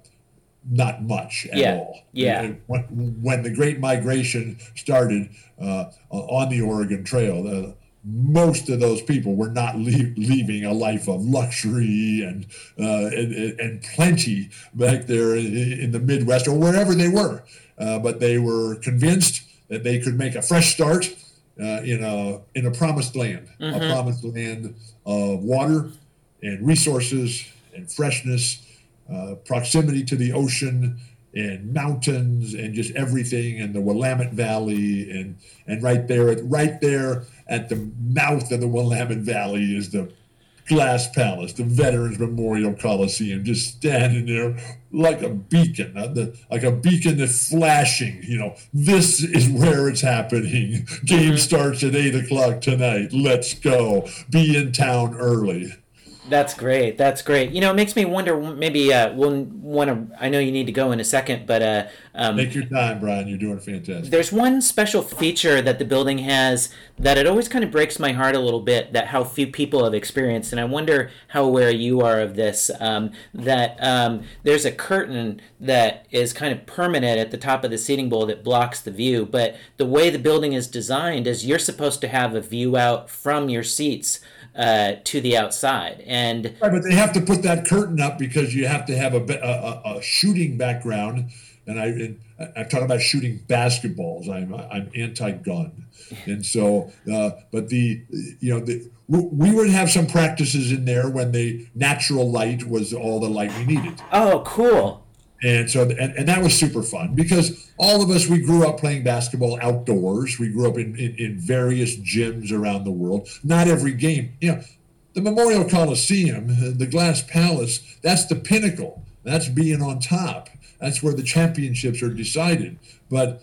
not much at yeah. all. Yeah. When, when, the Great Migration started uh, on the Oregon Trail, most of those people were not leave, leaving a life of luxury and, uh, and, and plenty back there in, the Midwest or wherever they were, uh, but they were convinced that they could make a fresh start uh, in a in a promised land, mm-hmm. a promised land of water and resources and freshness, uh, proximity to the ocean and mountains and just everything and the Willamette Valley and and right there right there at the mouth of the Willamette Valley is the Glass Palace, the Veterans Memorial Coliseum, just standing there like a beacon, uh, like a beacon that's flashing. You know, this is where it's happening. Game starts at eight o'clock tonight. Let's go. Be in town early. That's great. That's great. You know, it makes me wonder. Maybe uh, we'll want to. I know you need to go in a second, but uh, um, take your time, Brian. You're doing fantastic. There's one special feature that the building has that it always kind of breaks my heart a little bit. That how few people have experienced, and I wonder how aware you are of this. Um, that um, there's a curtain that is kind of permanent at the top of the seating bowl that blocks the view, but the way the building is designed is you're supposed to have a view out from your seats uh, to the outside. And right, but they have to put that curtain up because you have to have a, a, a shooting background. And I, and I'm talking about shooting basketballs. I'm I'm anti-gun, and so uh, but the you know the we would have some practices in there when the natural light was all the light we needed. Oh, cool and so and, and that was super fun because all of us we grew up playing basketball outdoors. We grew up in, in, in various gyms around the world. Not every game you know the memorial coliseum the glass palace that's the pinnacle. That's being on top. That's where the championships are decided. But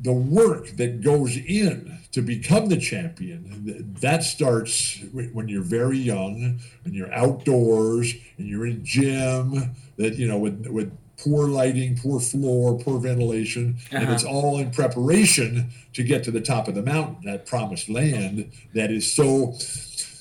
the work that goes in to become the champion that starts when you're very young and you're outdoors and you're in gym that you know with with poor lighting poor floor poor ventilation uh-huh. and it's all in preparation to get to the top of the mountain that promised land that is so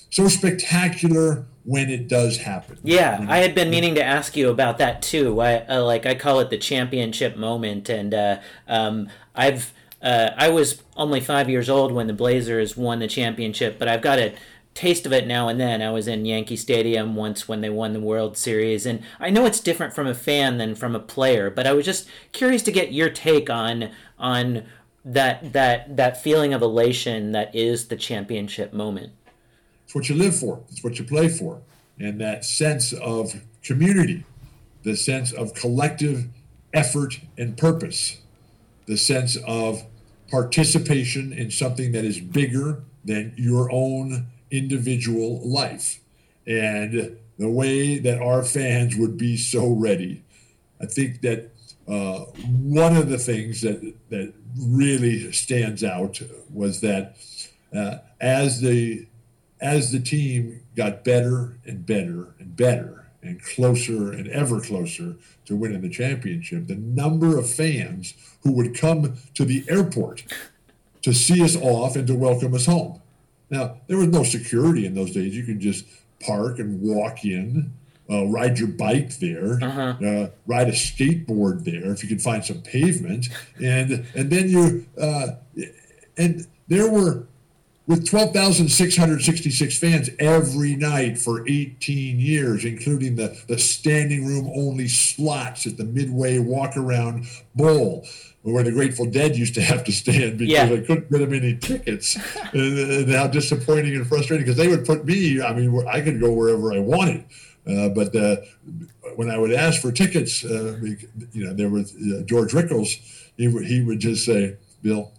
so spectacular when it does happen. Yeah, I had been meaning to ask you about that too. I uh, like I call it the championship moment, and uh, um, I've uh, I was only five years old when the Blazers won the championship, but I've got a taste of it now and then. I was in Yankee Stadium once when they won the World Series, and I know it's different from a fan than from a player, but I was just curious to get your take on on that that that feeling of elation that is the championship moment. It's what you live for. It's what you play for. And that sense of community, the sense of collective effort and purpose, the sense of participation in something that is bigger than your own individual life. And the way that our fans would be so ready. I think that uh, one of the things that, that really stands out was that uh, as the as the team got better and better and better and closer and ever closer to winning the championship, the number of fans who would come to the airport to see us off and to welcome us home. Now, there was no security in those days. You could just park and walk in, uh, ride your bike there, uh-huh. uh, ride a skateboard there if you could find some pavement, and and then you uh, and there were with 12,666 fans every night for 18 years, including the, the standing room only slots at the Midway walk around bowl where the Grateful Dead used to have to stand because yeah. they couldn't get them any tickets. *laughs* and, and, how disappointing and frustrating because they would put me, I mean, I could go wherever I wanted. Uh, but uh, when I would ask for tickets, uh, you know, there was uh, George Rickles, he would, he would just say, Bill,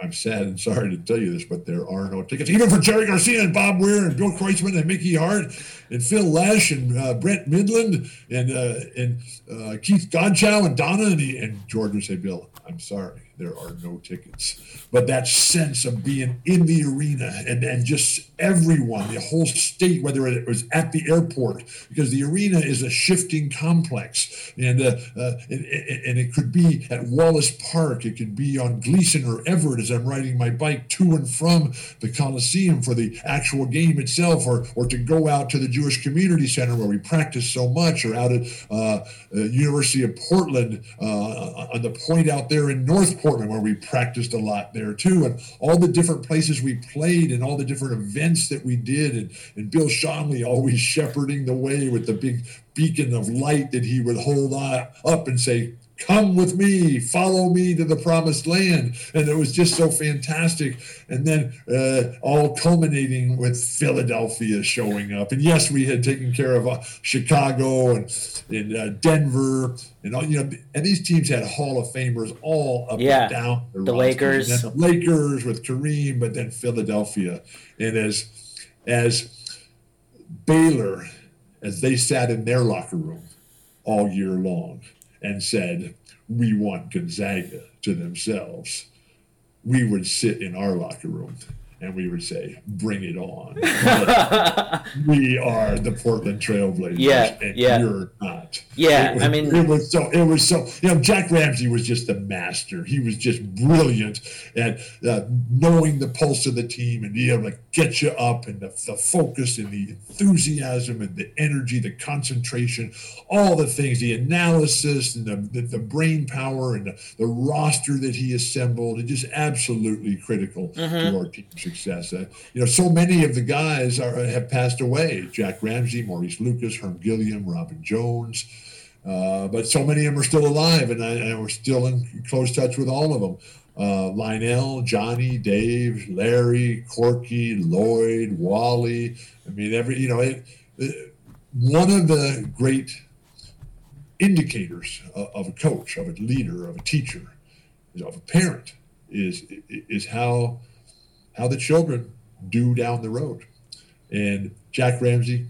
I'm sad and sorry to tell you this, but there are no tickets, even for Jerry Garcia and Bob Weir and Bill Kreutzmann and Mickey Hart and Phil Lesh and uh, Brent Mydland and uh, and uh, Keith Godchaux and Donna and, he, and George would say, Bill, I'm sorry there are no tickets. But that sense of being in the arena and, and just everyone, the whole state, whether it was at the airport, because the arena is a shifting complex. And, uh, uh, and, and it could be at Wallace Park, it could be on Glisan or Everett as I'm riding my bike to and from the Coliseum for the actual game itself, or, or to go out to the Jewish Community Center where we practice so much, or out at uh, uh University of Portland uh, on the point out there in North Portland where we practiced a lot there too, and all the different places we played and all the different events that we did, and, and Bill Schonely always shepherding the way with the big beacon of light that he would hold on, up and say, come with me, follow me to the promised land. And it was just so fantastic. And then uh, all culminating with Philadelphia showing up. And yes, we had taken care of uh, Chicago and, and uh, Denver and all, you know, and these teams had Hall of Famers all up yeah, and down. The, the Lakers. the Lakers with Kareem, but then Philadelphia. And as, as Baylor, as they sat in their locker room all year long, and said, We want Gonzaga to themselves, we would sit in our locker room and we would say, "Bring it on." *laughs* we are the Portland Trailblazers, yeah, and yeah. you're not. Yeah, was, I mean, it was so. It was so. You know, Jack Ramsay was just a master. He was just brilliant at uh, knowing the pulse of the team and being able to get you up, and the, the focus and the enthusiasm and the energy, the concentration, all the things, the analysis and the the, the brain power and the, the roster that he assembled, and just absolutely critical mm-hmm. to our team's success. Uh, you know, so many of the guys are, have passed away: Jack Ramsay, Maurice Lucas, Herm Gilliam, Robin Jones. Uh, but so many of them are still alive, and, I, and we're still in close touch with all of them. Uh, Lionel, Johnny, Dave, Larry, Corky, Lloyd, Wally. I mean, every you know, it, it, one of the great indicators of, of, a coach, of a leader, of a teacher, of a parent is is how how the children do down the road. And Jack Ramsay,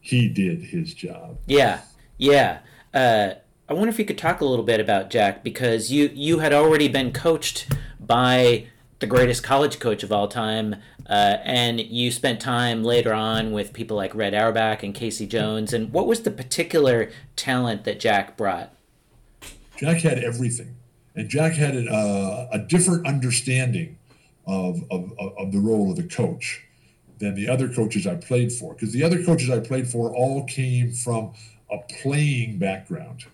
he did his job. Yeah, yeah. Uh, I wonder if you could talk a little bit about Jack because you you had already been coached by the greatest college coach of all time, uh, and you spent time later on with people like Red Auerbach and K.C. Jones. And what was the particular talent that Jack brought? Jack had everything, and Jack had a, uh, a different understanding of, of, of the role of the coach than the other coaches I played for. Because the other coaches I played for all came from a playing background.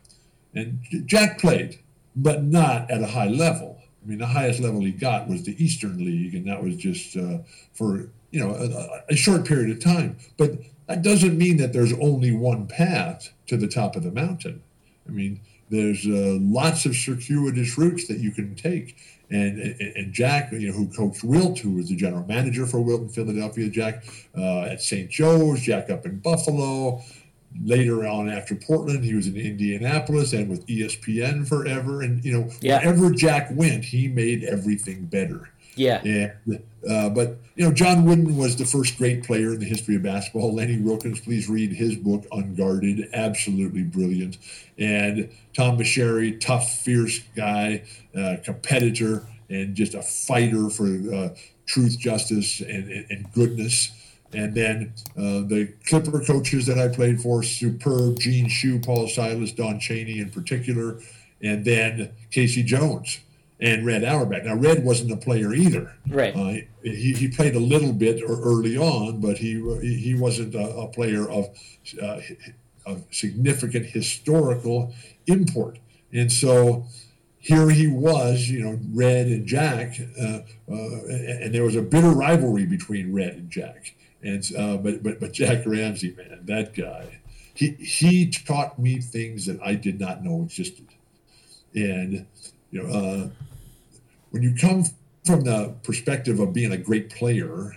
And Jack played, but not at a high level. I mean, the highest level he got was the Eastern League, and that was just uh, for you know a, a, short period of time. But that doesn't mean that there's only one path to the top of the mountain. I mean, there's uh, lots of circuitous routes that you can take. And, and Jack, you know, who coached Wilt, who was the general manager for Wilt in Philadelphia, Jack uh, at St. Joe's, Jack up in Buffalo, later on after Portland, he was in Indianapolis and with ESPN forever. And you know, yeah. wherever Jack went, he made everything better. Yeah. And, uh, but you know, John Wooden was the first great player in the history of basketball. Lenny Wilkens, please read his book Unguarded, absolutely brilliant. And Tom Meschery, tough, fierce guy, uh, competitor, and just a fighter for uh, truth, justice, and, and, and goodness. And then uh, the Clipper coaches that I played for, superb, Gene Shue, Paul Silas, Don Chaney in particular, and then K.C. Jones and Red Auerbach. Now, Red wasn't a player either. Right. Uh, he, he played a little bit early on, but he he wasn't a, a player of, uh, of significant historical import. And so here he was, you know, Red and Jack, uh, uh and there was a bitter rivalry between Red and Jack. And uh, but but but Jack Ramsay, man, that guy, he he taught me things that I did not know existed. And you know, uh, when you come from the perspective of being a great player,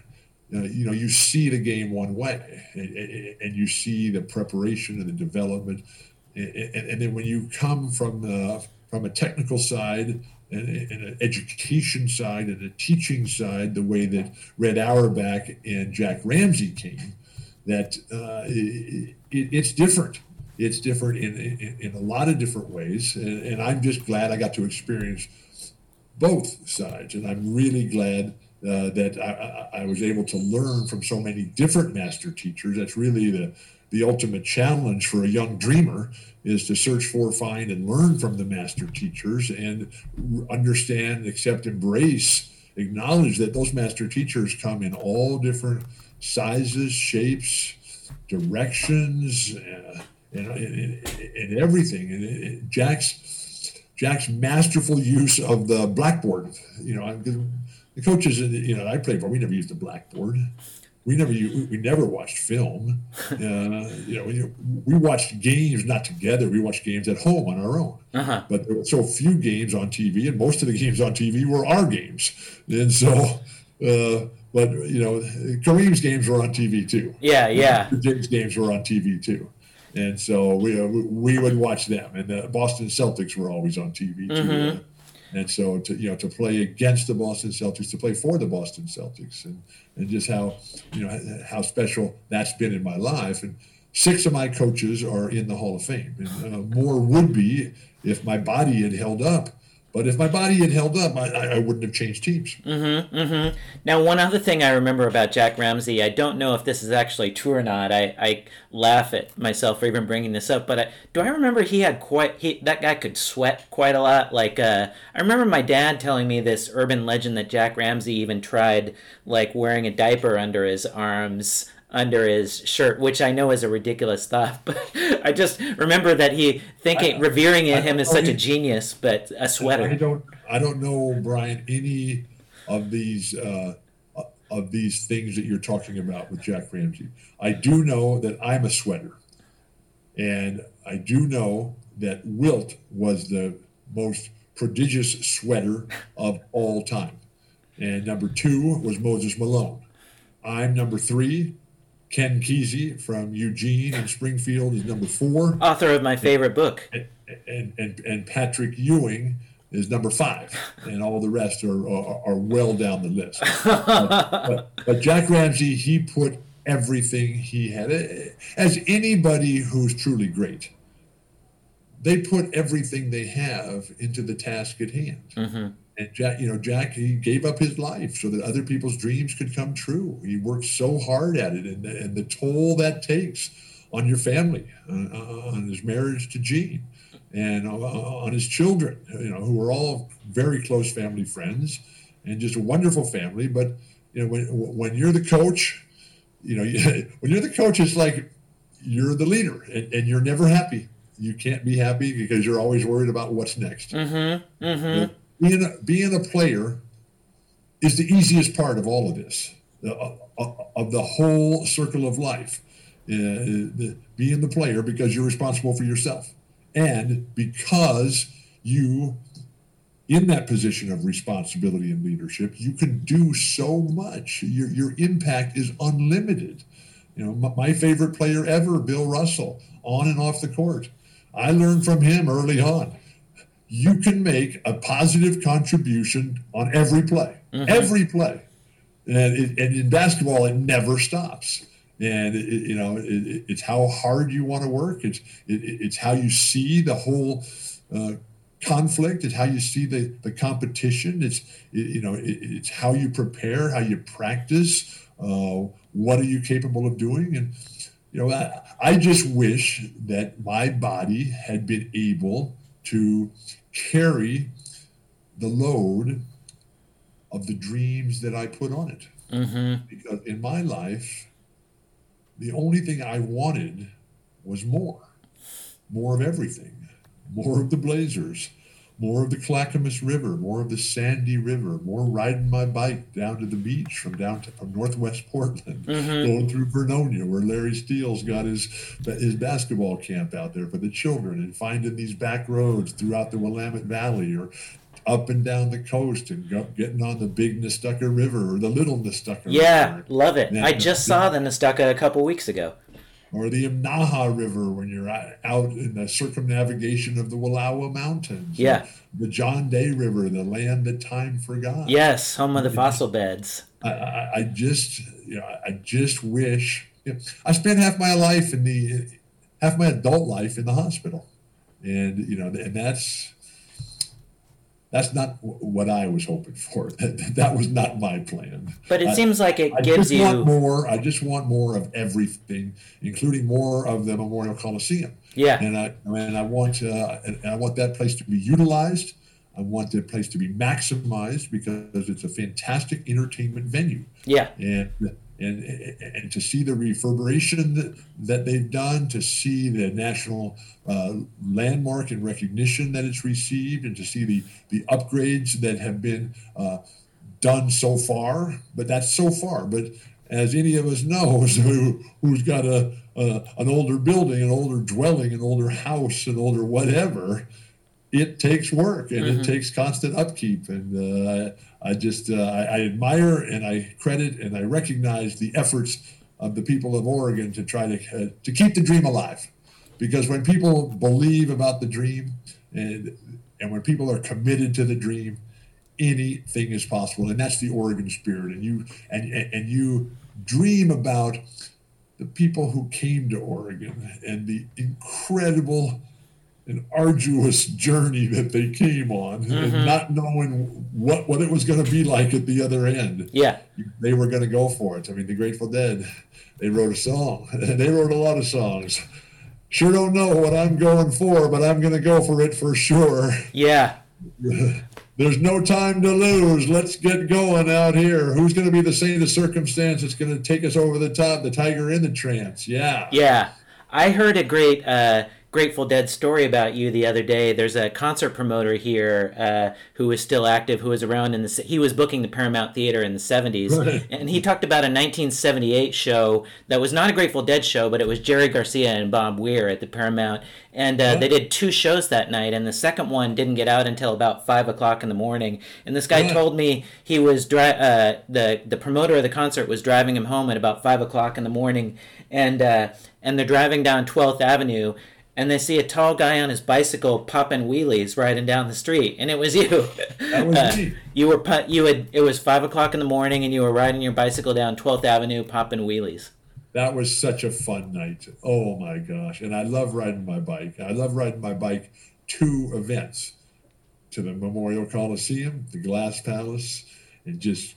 uh, you know, you see the game one way, and, and, you see the preparation and the development, and, and then when you come from the from a technical side and, an education side and a teaching side, the way that Red Auerbach and Jack Ramsay came, that uh, it, it's different. It's different in, in, in, a lot of different ways. And, and, I'm just glad I got to experience both sides. And I'm really glad uh, that I, I was able to learn from so many different master teachers. That's really the, the ultimate challenge for a young dreamer is to search for, find, and learn from the master teachers and understand, accept, embrace, acknowledge that those master teachers come in all different sizes, shapes, directions, uh, and, and, and, everything. And Jack's Jack's masterful use of the blackboard. You know, the coaches, you know, I played for, we never used the blackboard we never we never watched film. *laughs* Uh, you know, we watched games not together. We watched games at home on our own. Uh-huh. But there were so few games on TV, and most of the games on TV were our games. And so, uh, but you know, Kareem's games were on TV too. Yeah, yeah. James games were on TV too. And so we, uh, we would watch them, and the Boston Celtics were always on TV too. Mm-hmm. And so to you know to play against the Boston Celtics, to play for the Boston Celtics, and and just how you know how special that's been in my life. And six of my coaches are in the Hall of Fame, and uh, more would be if my body had held up. But if my body had held up, I, I wouldn't have changed teams. Mm-hmm. Mm-hmm. Now, one other thing I remember about Jack Ramsay, I don't know if this is actually true or not. I, I laugh at myself for even bringing this up, but I, do I remember he had quite he that guy could sweat quite a lot. Like uh, I remember my dad telling me this urban legend that Jack Ramsay even tried like wearing a diaper under his arms under his shirt, which I know is a ridiculous thought, *laughs* but I just remember that he thinking, I, revering I, him as such a genius, but a sweater. I don't, I don't know, Brian, any of these uh, of these things that you're talking about with Jack Ramsay. I do know that I'm a sweater, and I do know that Wilt was the most prodigious sweater of all time, and number two was Moses Malone. I'm number three Ken Kesey from Eugene and Springfield is number four. Author of my favorite book. And, and, and, and Patrick Ewing is number five, and all the rest are, are, are well down the list. but, *laughs* but, but, Jack Ramsay, he put everything he had, as anybody who's truly great, they put everything they have into the task at hand. Mm-hmm and Jack, you know, Jack, he gave up his life so that other people's dreams could come true. He worked so hard at it, and the, and the toll that takes on your family, uh, uh on his marriage to Jean, and uh, on his children, you know, who were all very close family friends, and just a wonderful family. But you know, when when you're the coach, you know, *laughs* when you're the coach, it's like you're the leader, and, and you're never happy. You can't be happy because you're always worried about what's next. Mm-hmm. Mm-hmm being a, being a player is the easiest part of all of this, uh, uh, of the whole circle of life. Uh, being the player because you're responsible for yourself, and because you, in that position of responsibility and leadership, you can do so much. Your your impact is unlimited. You know, my favorite player ever, Bill Russell, on and off the court. I learned from him early on you can make a positive contribution on every play, mm-hmm. every play. And, it, and in basketball, it never stops. And it, you know, it, it's how hard you want to work. It's it's how you see the whole uh, conflict. It's how you see the, the competition. It's you know, it's how you prepare, how you practice. Uh, what are you capable of doing? And you know, I, I just wish that my body had been able to carry the load of the dreams that I put on it. Mm-hmm. Because in my life, the only thing I wanted was more more of everything, more of the Blazers, more of the Clackamas River, more of the Sandy River, more riding my bike down to the beach from down to, from Northwest *laughs* Portland, mm-hmm. going through Vernonia, where Larry Steele's got his his basketball camp out there for the children, and finding these back roads throughout the Willamette Valley, or up and down the coast and go, getting on the big Nestucca River or the little Nestucca yeah, River. love it. And, I just saw the Nestucca a couple weeks ago or the Imnaha River when you're out in the circumnavigation of the Wallowa Mountains. Yeah. The John Day River, the land that time forgot. Yes, home of the fossil beds. I, I, I just, you know, I just wish. You know, I spent half my life in the, half my adult life in the hospital, and you know, and that's that's not what I was hoping for. *laughs* That, that was not my plan. But it I, seems like it I gives you want more. I just want more of everything, including more of the Memorial Coliseum. Yeah. And I and I want uh, and I want that place to be utilized. I want that place to be maximized because it's a fantastic entertainment venue. Yeah. And and, and to see the reverberation that, that they've done, to see the national uh, landmark and recognition that it's received, and to see the, the upgrades that have been uh, done so far. But that's so far. But as any of us knows, *laughs* who, who's got a, a an older building, an older dwelling, an older house, an older whatever, it takes work and mm-hmm. it takes constant upkeep. And uh, I just uh, I, I, admire and I credit and I recognize the efforts of the people of Oregon to try to uh, to keep the dream alive, because when people believe about the dream and and when people are committed to the dream, anything is possible, and that's the Oregon spirit. And you and and you dream about the people who came to Oregon and the incredible an arduous journey that they came on mm-hmm. and not knowing what what it was going to be like at the other end. Yeah. They were going to go for it. I mean, the Grateful Dead, they wrote a song. *laughs* they wrote a lot of songs. Sure don't know what I'm going for, but I'm going to go for it for sure. Yeah. *laughs* There's no time to lose. Let's get going out here. Who's going to be the saint of circumstance that's going to take us over the top? The tiger in the trance. Yeah. Yeah. I heard a great uh, Grateful Dead story about you the other day. There's a concert promoter here uh, who is still active, who was around in the. City. He was booking the Paramount Theater in the 70s, right. and he talked about a 1978 show that was not a Grateful Dead show, but it was Jerry Garcia and Bob Weir at the Paramount, and uh, yeah. they did two shows that night, and the second one didn't get out until about five o'clock in the morning. And this guy yeah. told me he was dri- uh, the the promoter of the concert was driving him home at about five o'clock in the morning, and uh, and they're driving down 12th Avenue and they see a tall guy on his bicycle popping wheelies riding down the street, and it was you. That was uh, me. You were you had it was five o'clock in the morning, and you were riding your bicycle down Twelfth Avenue, popping wheelies. That was such a fun night. Oh my gosh! And I love riding my bike. I love riding my bike to events, to the Memorial Coliseum, the Glass Palace, and just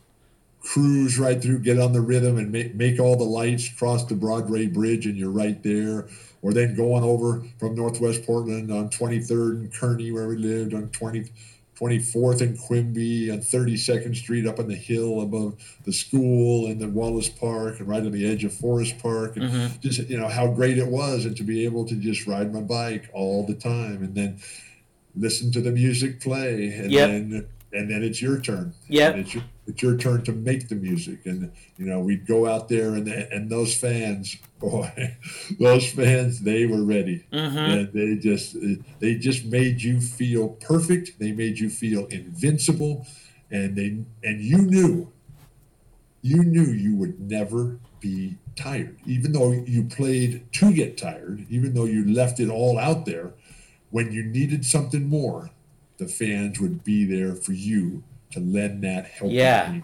cruise right through, get on the rhythm, and make make all the lights, cross the Broadway Bridge, and you're right there or then going over from Northwest Portland on 23rd and Kearney, where we lived, on 20, 24th and Quimby, on 32nd Street up on the hill above the school and the Wallace Park, and right on the edge of Forest Park, and mm-hmm. just you know how great it was, and to be able to just ride my bike all the time, and then listen to the music play, and yep. then and then it's your turn. Yeah, it's your, turn to make the music, and you know we'd go out there, and and those fans, *laughs* boy, those fans, they were ready, mm-hmm. and they just they just made you feel perfect. They made you feel invincible, and they and you knew, you knew you would never be tired, even though you played to get tired, even though you left it all out there. When you needed something more, the fans would be there for you to lend that help. Yeah.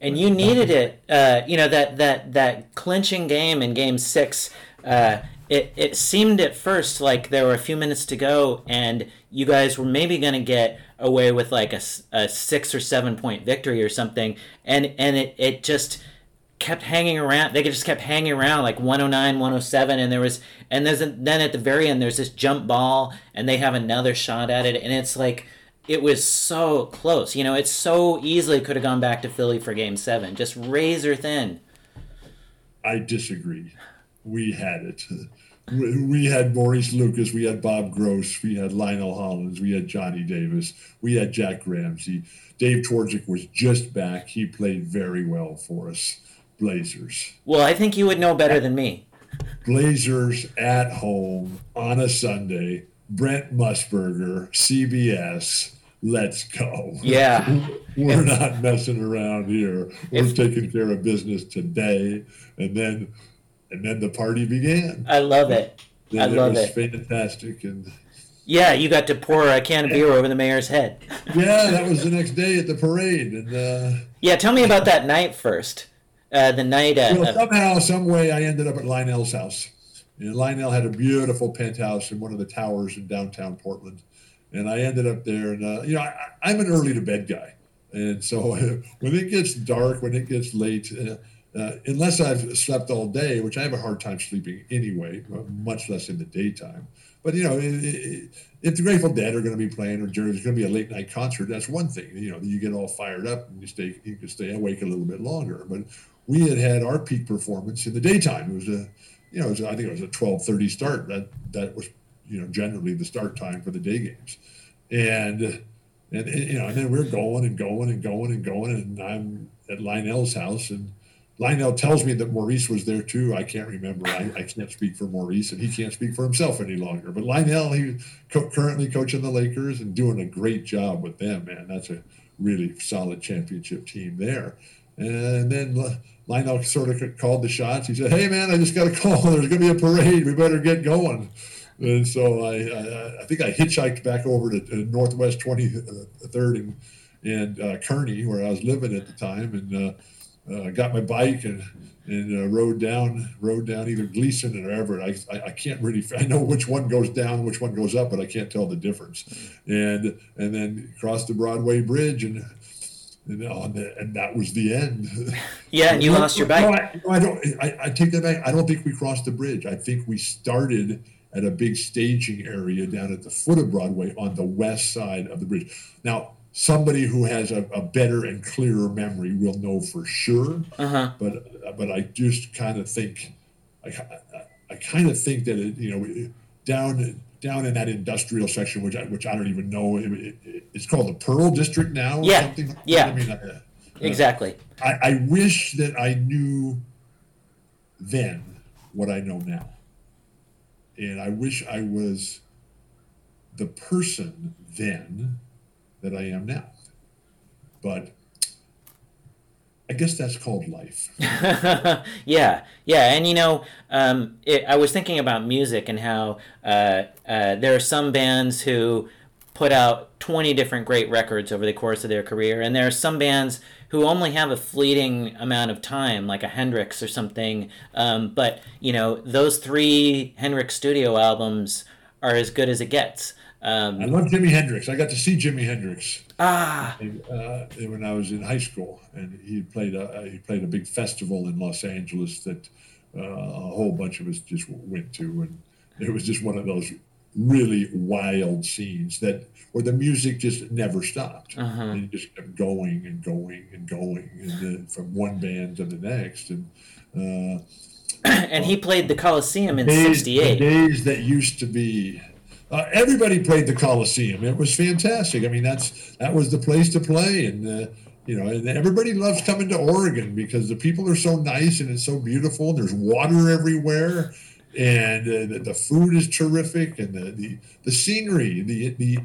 And you needed it. Uh, you know that that that clinching game in Game Six. Uh, it it seemed at first like there were a few minutes to go, and you guys were maybe going to get away with like a, a six or seven point victory or something, and and it it just kept hanging around they just kept hanging around like 109 107 and there was and there's a, then at the very end there's this jump ball and they have another shot at it and it's like it was so close you know it so easily could have gone back to philly for game seven just razor thin i disagree we had it we had Maurice Lucas, we had Bob Gross, we had Lionel Hollins, we had Johnny Davis, we had Jack Ramsay. Dave Twardzik was just back. He played very well for us. Blazers. Well, I think you would know better than me. Blazers at home on a Sunday. Brent Musburger, CBS. Let's go. Yeah. *laughs* We're not messing around here. We're taking care of business today. And then and then the party began. I love it. I love it. Was fantastic and yeah, you got to pour a can of beer over the mayor's head. *laughs* yeah, that was the next day at the parade, and uh, yeah, tell me about that night first uh, the night. Uh, well, somehow, some way, I ended up at Lionel's house. And Lionel had a beautiful penthouse in one of the towers in downtown Portland, and I ended up there. And uh, you know, I, am an early to bed guy, and so *laughs* when it gets dark, when it gets late. Uh, uh, unless I've slept all day, which I have a hard time sleeping anyway, uh, much less in the daytime. But you know, it, it, if the Grateful Dead are going to be playing, or there's going to be a late night concert, that's one thing. You know, you get all fired up and you stay, you can stay awake a little bit longer. But we had had our peak performance in the daytime. It was a, you know, was, I think it was a twelve thirty start. That that was, you know, generally the start time for the day games, and and, you know, and then we're going and going and going and going, and I'm at Lionel's house, and Lionel tells me that Maurice was there too. I can't remember. I, I can't speak for Maurice, and he can't speak for himself any longer. But Lionel, he's co- currently coaching the Lakers and doing a great job with them. Man, that's a really solid championship team there. And then Lionel sort of called the shots. He said, "Hey, man, I just got a call. *laughs* There's going to be a parade. We better get going." And so I, I, I think I hitchhiked back over to, to Northwest 23rd and, and uh, Kearney, where I was living at the time, and uh, uh, got my bike and and uh, rode down rode down either Glisan or Everett. I, I, I can't really I know which one goes down, which one goes up, but I can't tell the difference. And and then crossed the Broadway Bridge and. And, the, and that was the end. *laughs* Yeah, and you lost your bike. No, I, no, I don't. I, I take that back. I don't think we crossed the bridge. I think we started at a big staging area down at the foot of Broadway on the west side of the bridge. Now, somebody who has a, a better and clearer memory will know for sure. Uh-huh. But but I just kind of think, I, I, I kind of think that it, you know down down in that industrial section, which I, which I don't even know, it, it, it's called the Pearl District now. Yeah. something. Yeah. I mean, uh, Exactly. I, I wish that I knew then what I know now. And I wish I was the person then that I am now. But I guess that's called life. *laughs* yeah, yeah, and you know, um, it, I was thinking about music and how uh, uh, there are some bands who put out 20 different great records over the course of their career, and there are some bands who only have a fleeting amount of time, like a Hendrix or something. Um, but you know, those three Hendrix studio albums are as good as it gets. Um, I love Jimi Hendrix. I got to see Jimi Hendrix ah, uh, when I was in high school, and he played a he played a big festival in Los Angeles that uh, a whole bunch of us just went to, and it was just one of those really wild scenes that where the music just never stopped, Uh-huh. and it just kept going and going and going, and then from one band to the next, and. Uh, and he played the Coliseum in days, the '68. days that used to be. Uh, everybody played the Coliseum. It was fantastic. I mean, that's that was the place to play, and uh, you know, and everybody loves coming to Oregon because the people are so nice and it's so beautiful. And there's water everywhere, and uh, the, the food is terrific, and the, the the scenery, the the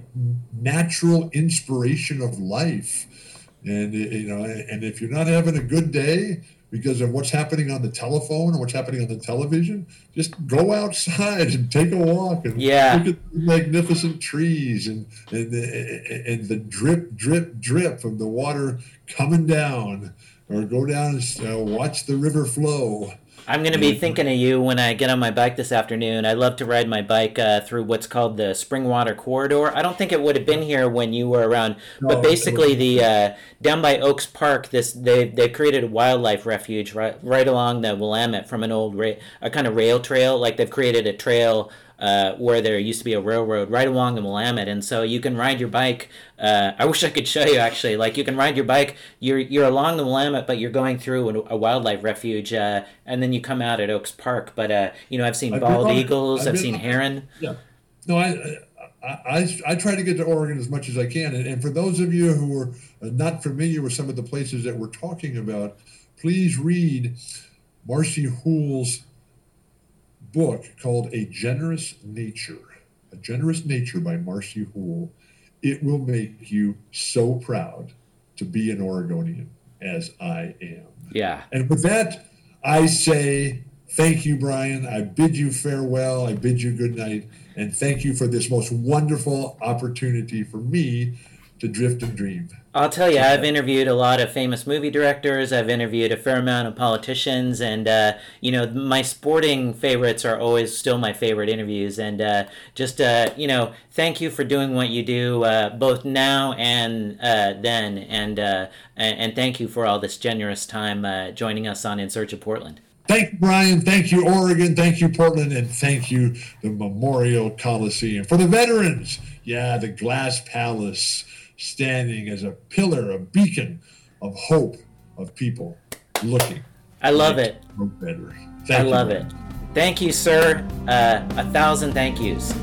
natural inspiration of life, and you know, and if you're not having a good day because of what's happening on the telephone or what's happening on the television, just go outside and take a walk and Yeah. look at the magnificent trees and and the, and the drip, drip, drip of the water coming down, or go down and uh, watch the river flow. I'm going to be thinking of you when I get on my bike this afternoon. I love to ride my bike uh, through what's called the Springwater Corridor. I don't think it would have been here when you were around, but basically the uh, down by Oaks Park, this they they created a wildlife refuge right right along the Willamette from an old ra- a kind of rail trail. Like they've created a trail uh, where there used to be a railroad right along the Willamette, and so you can ride your bike. Uh, I wish I could show you actually. Like you can ride your bike. You're you're along the Willamette, but you're going through a, a wildlife refuge, uh, and then you come out at Oaks Park. But uh, you know, I've seen I've bald on eagles. I've I've seen on heron. Yeah. No, I, I, I, I try to get to Oregon as much as I can. And, and for those of you who are not familiar with some of the places that we're talking about, please read Marcy Houle's book called A Generous Nature. A Generous Nature by Marcy Houle. It will make you so proud to be an Oregonian as I am. Yeah. And with that, I say thank you, Brian. I bid you farewell. I bid you good night. And thank you for this most wonderful opportunity for me to drift and dream. I'll tell you, I've interviewed a lot of famous movie directors. I've interviewed a fair amount of politicians, and uh, you know, my sporting favorites are always still my favorite interviews. And uh, just uh, you know, thank you for doing what you do, uh, both now and uh, then, and, uh, and thank you for all this generous time uh, joining us on In Search of Portland. Thank you, Brian. Thank you, Oregon. Thank you, Portland. And thank you, the Memorial Coliseum. For the veterans, yeah, the Glass Palace standing as a pillar, a beacon of hope of people looking. I love it. Better. Thank I love it. Thank you, sir. Uh, a thousand thank yous.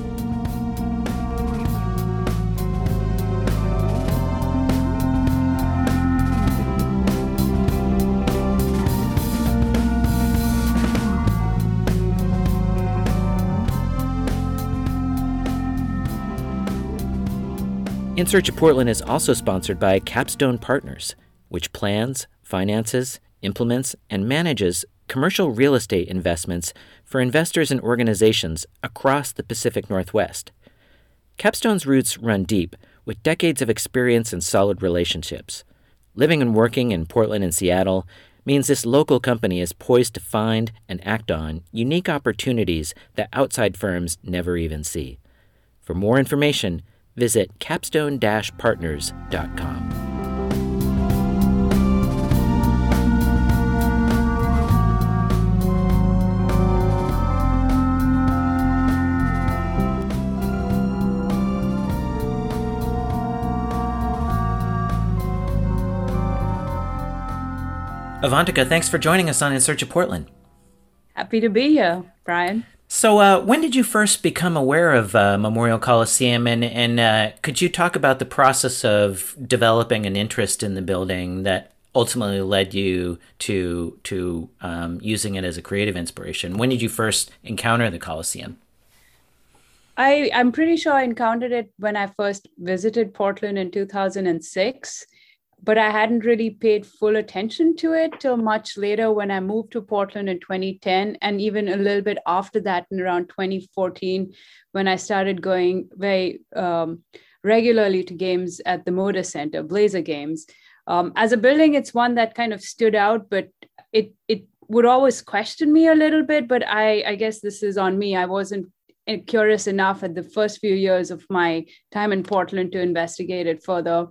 In Search of Portland is also sponsored by Capstone Partners, which plans, finances, implements, and manages commercial real estate investments for investors and organizations across the Pacific Northwest. Capstone's roots run deep, with decades of experience and solid relationships. Living and working in Portland and Seattle, means this local company is poised to find and act on unique opportunities that outside firms never even see. For more information, visit capstone partners.com. Avantika, thanks for joining us on In Search of Portland. Happy to be here, Brian. So, uh, when did you first become aware of uh, Memorial Coliseum, and and uh, could you talk about the process of developing an interest in the building that ultimately led you to to um, using it as a creative inspiration? When did you first encounter the Coliseum? I I'm pretty sure I encountered it when I first visited Portland in 2006 but I hadn't really paid full attention to it till much later when I moved to Portland in 2010, and even a little bit after that in around 2014, when I started going very um, regularly to games at the Moda Center, Blazer games. Um, as a building, it's one that kind of stood out, but it it would always question me a little bit. But I I guess this is on me. I wasn't curious enough at the first few years of my time in Portland to investigate it further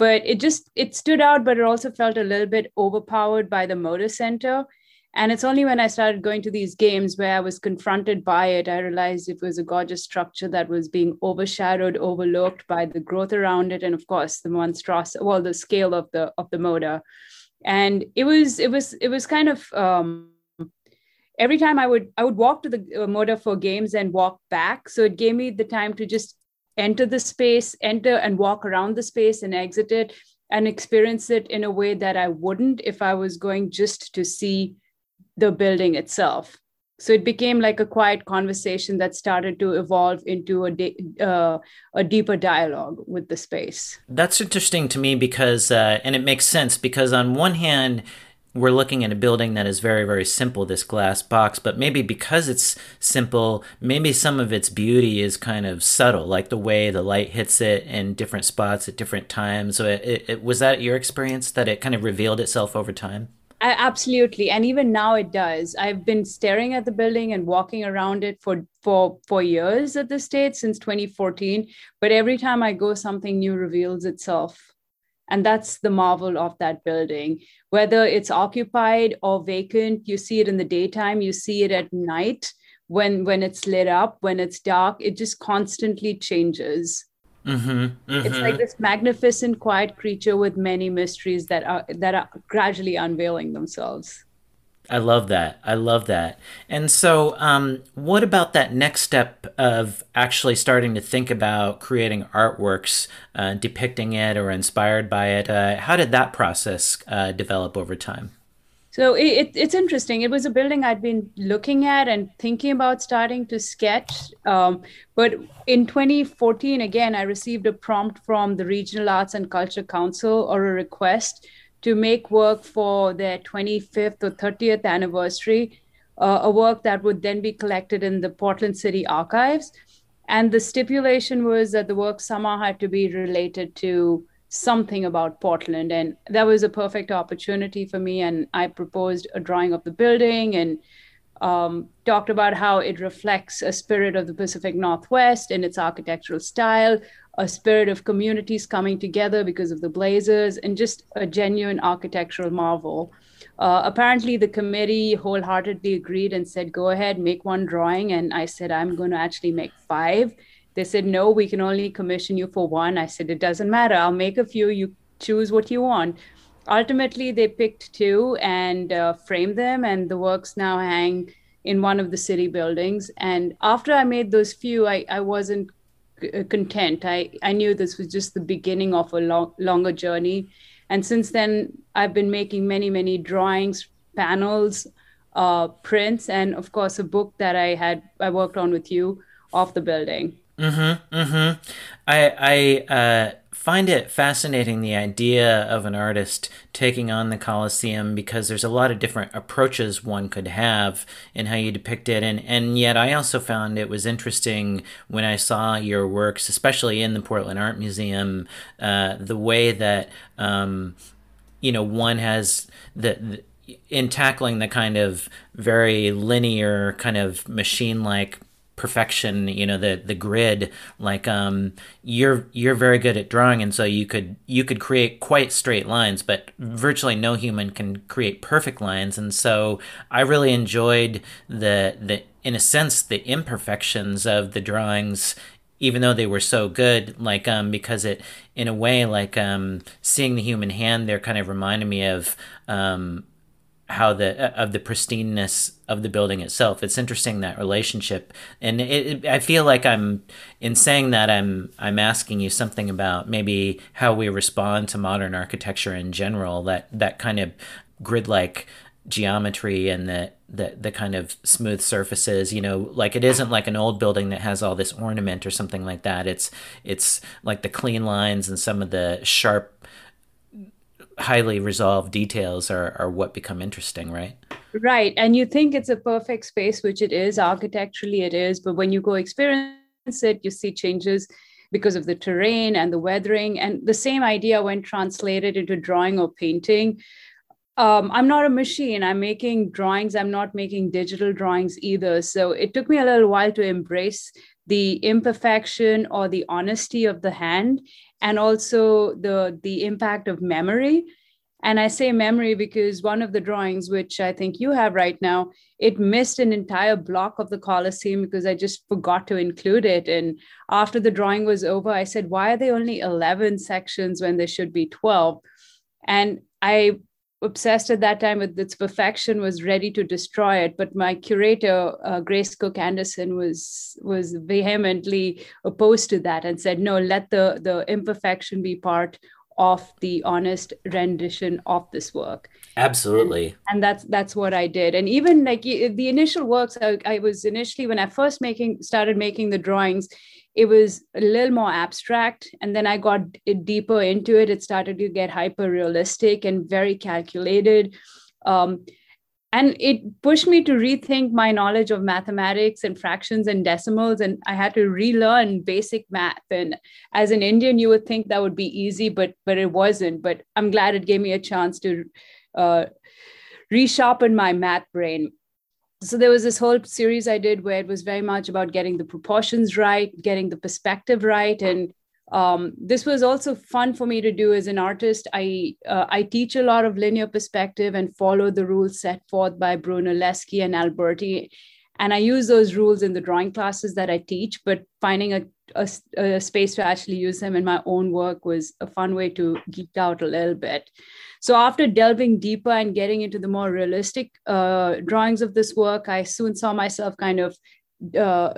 but it just it stood out but it also felt a little bit overpowered by the Moda Center. And it's only when i started going to these games where i was confronted by it i realized it was a gorgeous structure that was being overshadowed overlooked by the growth around it and of course the monstrosity well the scale of the of the Moda. And it was it was it was kind of um every time i would i would walk to the Moda for games and walk back. So it gave me the time to just enter the space, enter and walk around the space and exit it and experience it in a way that I wouldn't if I was going just to see the building itself. So it became like a quiet conversation that started to evolve into a, de- uh, a deeper dialogue with the space. That's interesting to me because, uh, and it makes sense because on one hand, we're looking at a building that is very very simple this glass box but maybe because it's simple maybe some of its beauty is kind of subtle like the way the light hits it in different spots at different times. So it, it, it was that your experience that it kind of revealed itself over time? I, absolutely. And even now it does. I've been staring at the building and walking around it for for for years at the state since 2014 but every time i go something new reveals itself and that's the marvel of that building. Whether it's occupied or vacant, you see it in the daytime, you see it at night when when it's lit up, when it's dark, it just constantly changes. Mm-hmm, mm-hmm. It's like this magnificent, quiet creature with many mysteries that are that are gradually unveiling themselves. I love that. I love that. And so, um, what about that next step of actually starting to think about creating artworks, uh, depicting it or inspired by it? Uh, how did that process uh, develop over time? So it, it's interesting. It was a building I'd been looking at and thinking about starting to sketch. Um, but in 2014, again, I received a prompt from the Regional Arts and Culture Council or a request to make work for their 25th or 30th anniversary, uh, a work that would then be collected in the Portland City Archives. And the stipulation was that the work somehow had to be related to something about Portland. And that was a perfect opportunity for me. And I proposed a drawing of the building and um, talked about how it reflects a spirit of the Pacific Northwest in its architectural style, a spirit of communities coming together because of the blazers, and just a genuine architectural marvel. Uh, apparently, the committee wholeheartedly agreed and said, Go ahead, make one drawing. And I said, I'm going to actually make five. They said, No, we can only commission you for one. I said, It doesn't matter. I'll make a few. You choose what you want. Ultimately, they picked two and uh, framed them, and the works now hang in one of the city buildings. And after I made those few, I, I wasn't uh, content. I, I knew this was just the beginning of a long, longer journey. And since then, I've been making many, many drawings, panels, uh, prints, and of course, a book that I had I worked on with you of the building. Mm-hmm. Mm-hmm. I I uh, find it fascinating the idea of an artist taking on the Coliseum because there's a lot of different approaches one could have in how you depict it. And, and yet, I also found it was interesting when I saw your works, especially in the Portland Art Museum, uh, the way that. Um, you know, one has the, the in tackling the kind of very linear kind of machine like perfection you know the the grid like um you're you're very good at drawing and so you could you could create quite straight lines but virtually no human can create perfect lines and so i really enjoyed the the in a sense the imperfections of the drawings even though they were so good like um because it in a way like um seeing the human hand there kind of reminded me of um how the uh, of the pristineness of the building itself. It's interesting that relationship, and it, it, I feel like I'm in saying that I'm I'm asking you something about maybe how we respond to modern architecture in general. That that kind of grid like geometry and the, the the kind of smooth surfaces you know like it isn't like an old building that has all this ornament or something like that it's it's like the clean lines and some of the sharp highly resolved details are, are what become interesting, right? Right. And you think it's a perfect space, which it is, architecturally it is, but when you go experience it, you see changes because of the terrain and the weathering. And the same idea when translated into drawing or painting. Um, I'm not a machine. I'm making drawings. I'm not making digital drawings either. So it took me a little while to embrace the imperfection or the honesty of the hand and also the the impact of memory. And i say memory because one of the drawings which i think you have right now it missed an entire block of the Coliseum because i just forgot to include it. And after the drawing was over i said why are there only 11 sections when there should be 12 and i obsessed at that time with its perfection was ready to destroy it. But my curator uh, Grace Kook-Anderson was was vehemently opposed to that and said no let the the imperfection be part of the honest rendition of this work. Absolutely. And, and that's that's what i did. And even like the initial works I, I was initially when i first making started making the drawings it was a little more abstract and then i got deeper into it. It started to get hyper realistic and very calculated. Um, and it pushed me to rethink my knowledge of mathematics and fractions and decimals and i had to relearn basic math. And as an indian you would think that would be easy but but it wasn't. But i'm glad it gave me a chance to uh, resharpen my math brain so there was this whole series I did where it was very much about getting the proportions right, getting the perspective right, and um, this was also fun for me to do as an artist. I uh, I teach a lot of linear perspective and follow the rules set forth by Bruno and Alberti, and I use those rules in the drawing classes that I teach. But finding a, a, a space to actually use them in my own work was a fun way to geek out a little bit. So after delving deeper and getting into the more realistic uh, drawings of this work, I soon saw myself kind of uh,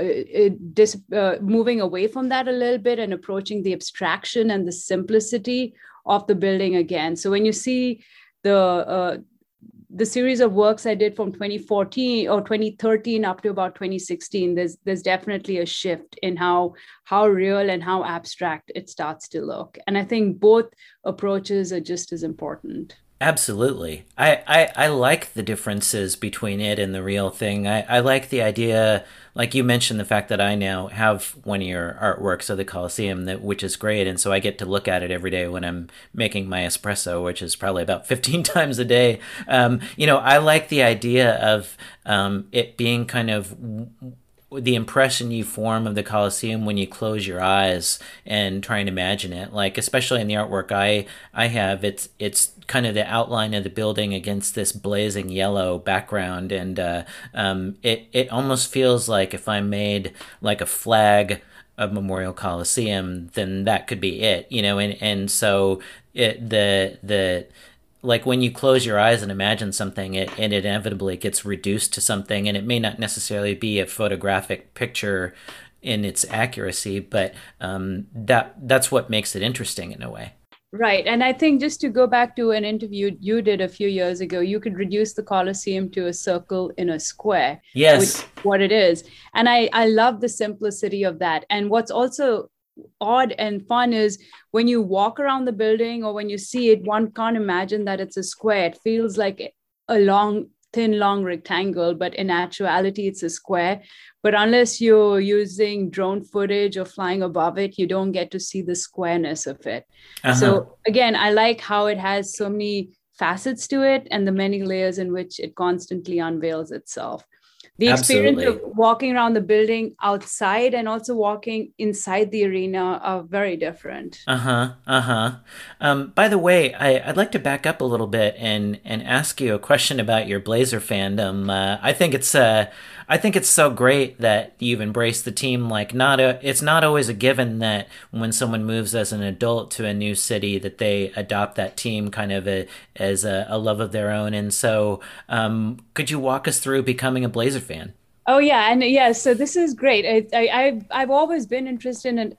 dis, uh, moving away from that a little bit and approaching the abstraction and the simplicity of the building again. So when you see the uh, the series of works I did from 2014 or 2013 up to about 2016, there's there's definitely a shift in how how real and how abstract it starts to look. And I think both approaches are just as important. Absolutely. I, I, I like the differences between it and the real thing. I, I like the idea, like you mentioned, the fact that I now have one of your artworks of the Coliseum, that which is great. And so I get to look at it every day when I'm making my espresso, which is probably about *laughs* 15 times a day. Um, you know, I like the idea of um, it being kind of the impression you form of the Coliseum when you close your eyes and try and imagine it. Like especially in the artwork I I have, it's it's kind of the outline of the building against this blazing yellow background, and uh, um, it it almost feels like if I made like a flag of Memorial Coliseum, then that could be it, you know. And and so it the the like when you close your eyes and imagine something it, it inevitably gets reduced to something and it may not necessarily be a photographic picture in its accuracy but um, that that's what makes it interesting in a way. Right and i think just to go back to an interview you did a few years ago you could reduce the Coliseum to a circle in a square yes. what it is. And i i love the simplicity of that. And what's also odd and fun is when you walk around the building or when you see it, one can't imagine that it's a square. It feels like a long, thin, long rectangle, but in actuality, it's a square. But unless you're using drone footage or flying above it, you don't get to see the squareness of it. Uh-huh. So again, I like how it has so many facets to it and the many layers in which it constantly unveils itself the experience Absolutely. of walking around the building outside and also walking inside the arena are very different. Uh huh. Uh huh. Um, by the way, I, would like to back up a little bit and and ask you a question about your Blazer fandom. Uh, I think it's uh, I think it's so great that you've embraced the team. Like, not a, it's not always a given that when someone moves as an adult to a new city, that they adopt that team kind of a, as a, a love of their own. And so, um, could you walk us through becoming a Blazer fan? Oh yeah, and yeah, so this is great. I, I I've, always been interested in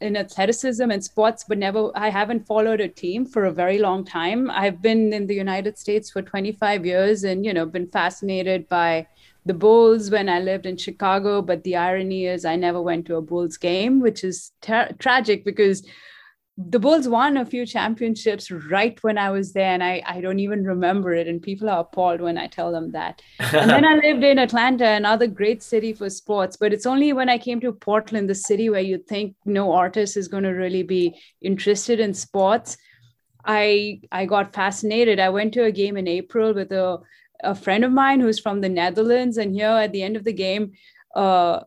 in athleticism and sports, but never I haven't followed a team for a very long time. I've been in the United States for 25 years, and you know, been fascinated by the Bulls when I lived in Chicago. But the irony is, I never went to a Bulls game, which is ter- tragic because the Bulls won a few championships right when I was there, and I, I don't even remember it. And people are appalled when I tell them that. and then I *laughs* lived in Atlanta, another great city for sports. But it's only when I came to Portland, the city where you think no artist is going to really be interested in sports. I I got fascinated. I went to a game in April with a a friend of mine who's from the Netherlands, and here at the end of the game, uh,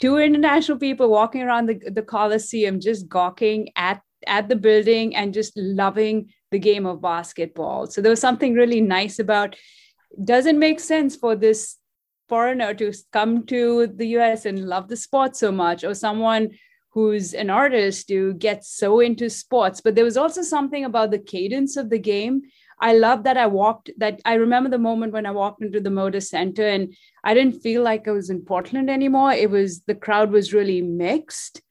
two international people walking around the, the Coliseum, just gawking at at the building and just loving the game of basketball. So there was something really nice about. Doesn't make sense for this foreigner to come to the US and love the sport so much, or someone who's an artist to get so into sports. But there was also something about the cadence of the game I love that I walked that I remember the moment when I walked into the Moda Center and I didn't feel like I was in Portland anymore. It was the crowd was really mixed.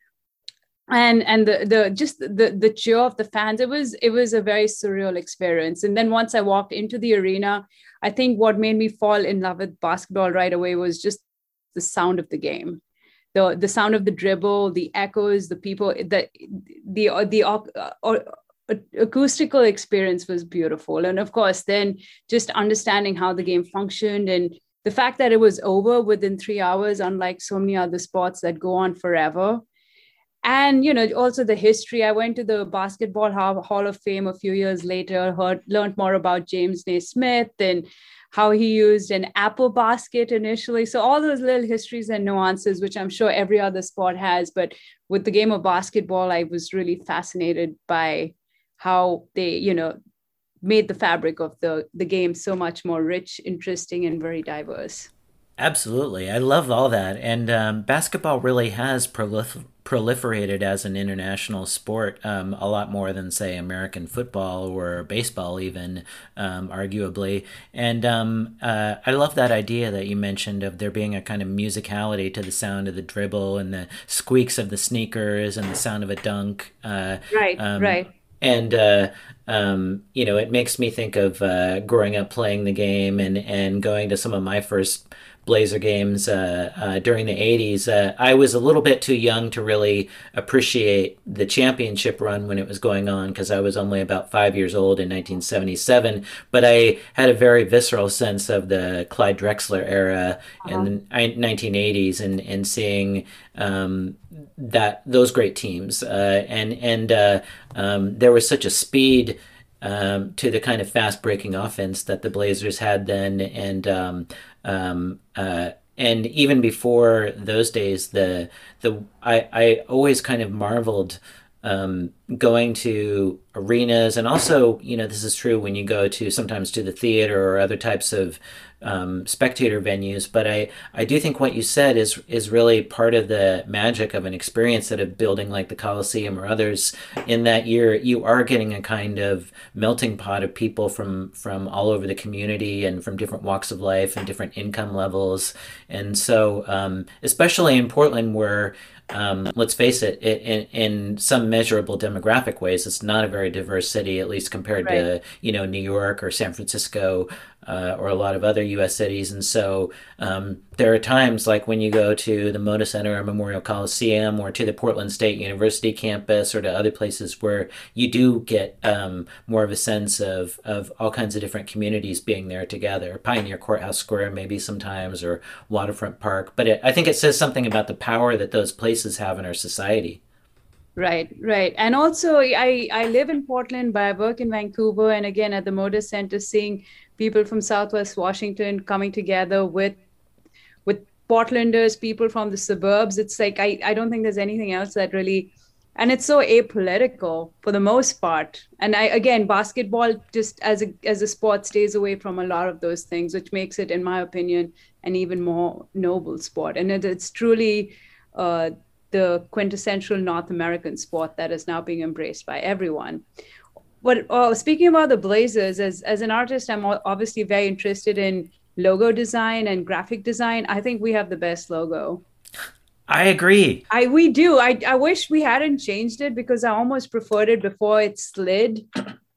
And and the the just the the cheer of the fans, it was it was a very surreal experience. And then once I walked into the arena, I think what made me fall in love with basketball right away was just the sound of the game the the sound of the dribble, the echoes, the people, the the the uh, acoustical experience was beautiful. And of course then just understanding how the game functioned and the fact that it was over within three hours unlike so many other sports that go on forever. And you know also the history. I went to the basketball hall of fame a few years later heard learned more about james naismith and how he used an apple basket initially. So all those little histories and nuances which i'm sure every other sport has but with the game of basketball i was really fascinated by how they you know made the fabric of the the game so much more rich interesting and very diverse. Absolutely. I love all that. And um, basketball really has prolif- proliferated as an international sport um, a lot more than say american football or baseball even um, arguably. And um, uh, i love that idea that you mentioned of there being a kind of musicality to the sound of the dribble and the squeaks of the sneakers and the sound of a dunk uh, right um, right and uh, um, you know it makes me think of uh, growing up playing the game and and going to some of my first Blazer games uh, uh, during the 80s. Uh, I was a little bit too young to really appreciate the championship run when it was going on because I was only about five years old in 1977. But I had a very visceral sense of the Clyde Drexler era uh-huh. in the 1980s and, and seeing um, that those great teams. Uh, and and uh, um, there was such a speed. Um, to the kind of fast breaking offense that the Blazers had then, and um, um, uh, and even before those days, the the I, I always kind of marveled um, going to arenas, and also you know this is true when you go to sometimes to the theater or other types of um, spectator venues. But I, I do think what you said is is really part of the magic of an experience at a building like the Coliseum or others. In that year, you are getting a kind of melting pot of people from from all over the community and from different walks of life and different income levels. And so, um, especially in Portland, where um, let's face it, it in, in, some measurable demographic ways, it's not a very diverse city, at least compared right. to you know New York or San Francisco uh, or a lot of other U.S. cities. And so um, there are times like when you go to the Moda Center or Memorial Coliseum or to the Portland State University campus or to other places where you do get um, more of a sense of, of all kinds of different communities being there together. Pioneer Courthouse Square, maybe sometimes, or Waterfront Park. But it, I think it says something about the power that those places have in our society. Right, right. And also I I live in Portland, but I work in Vancouver and again at the Moda Center seeing people from Southwest Washington coming together with with Portlanders, people from the suburbs. It's like I, I don't think there's anything else that really and it's so apolitical for the most part. And I again basketball just as a as a sport stays away from a lot of those things, which makes it, in my opinion, an even more noble sport. And it, it's truly uh, the quintessential North American sport that is now being embraced by everyone. But uh, speaking about the Blazers, as, as an artist, I'm obviously very interested in logo design and graphic design. I think we have the best logo. I agree. I we do. I, I wish we hadn't changed it because I almost preferred it before it slid.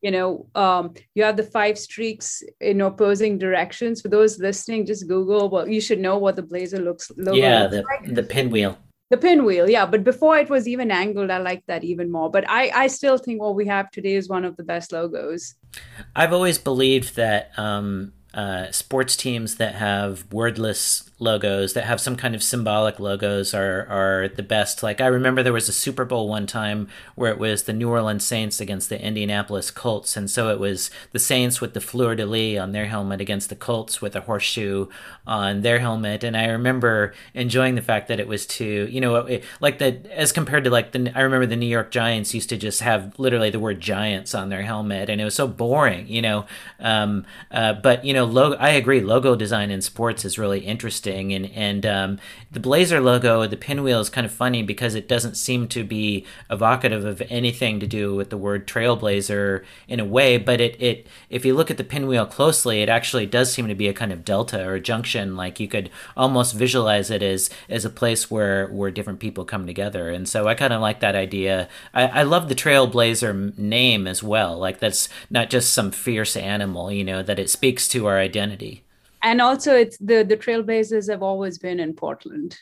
You know, um, you have the five streaks in opposing directions. For those listening, just Google. Well, you should know what the blazer looks. Logo yeah, looks the like. the pinwheel the pinwheel yeah but before it was even angled i like that even more but i i still think what we have today is one of the best logos. I've always believed that um, uh, sports teams that have wordless logos that have some kind of symbolic logos are are the best. Like I remember there was a Super Bowl one time where it was the New Orleans Saints against the Indianapolis Colts, and so it was the Saints with the fleur de lis on their helmet against the Colts with a horseshoe on their helmet. And I remember enjoying the fact that it was to you know it, like the as compared to like the I remember the New York Giants used to just have literally the word Giants on their helmet, and it was so boring, you know. Um, uh, but you know, logo. I agree. Logo design in sports is really interesting and and um, the Blazer logo, the pinwheel is kind of funny because it doesn't seem to be evocative of anything to do with the word trailblazer in a way, but it it if you look at the pinwheel closely, it actually does seem to be a kind of delta or a junction. Like you could almost visualize it as as a place where where different people come together, and so I kind of like that idea. I, I love the trailblazer name as well. Like that's not just some fierce animal, you know, that it speaks to our identity. And also it's the the trailblazers have always been in portland.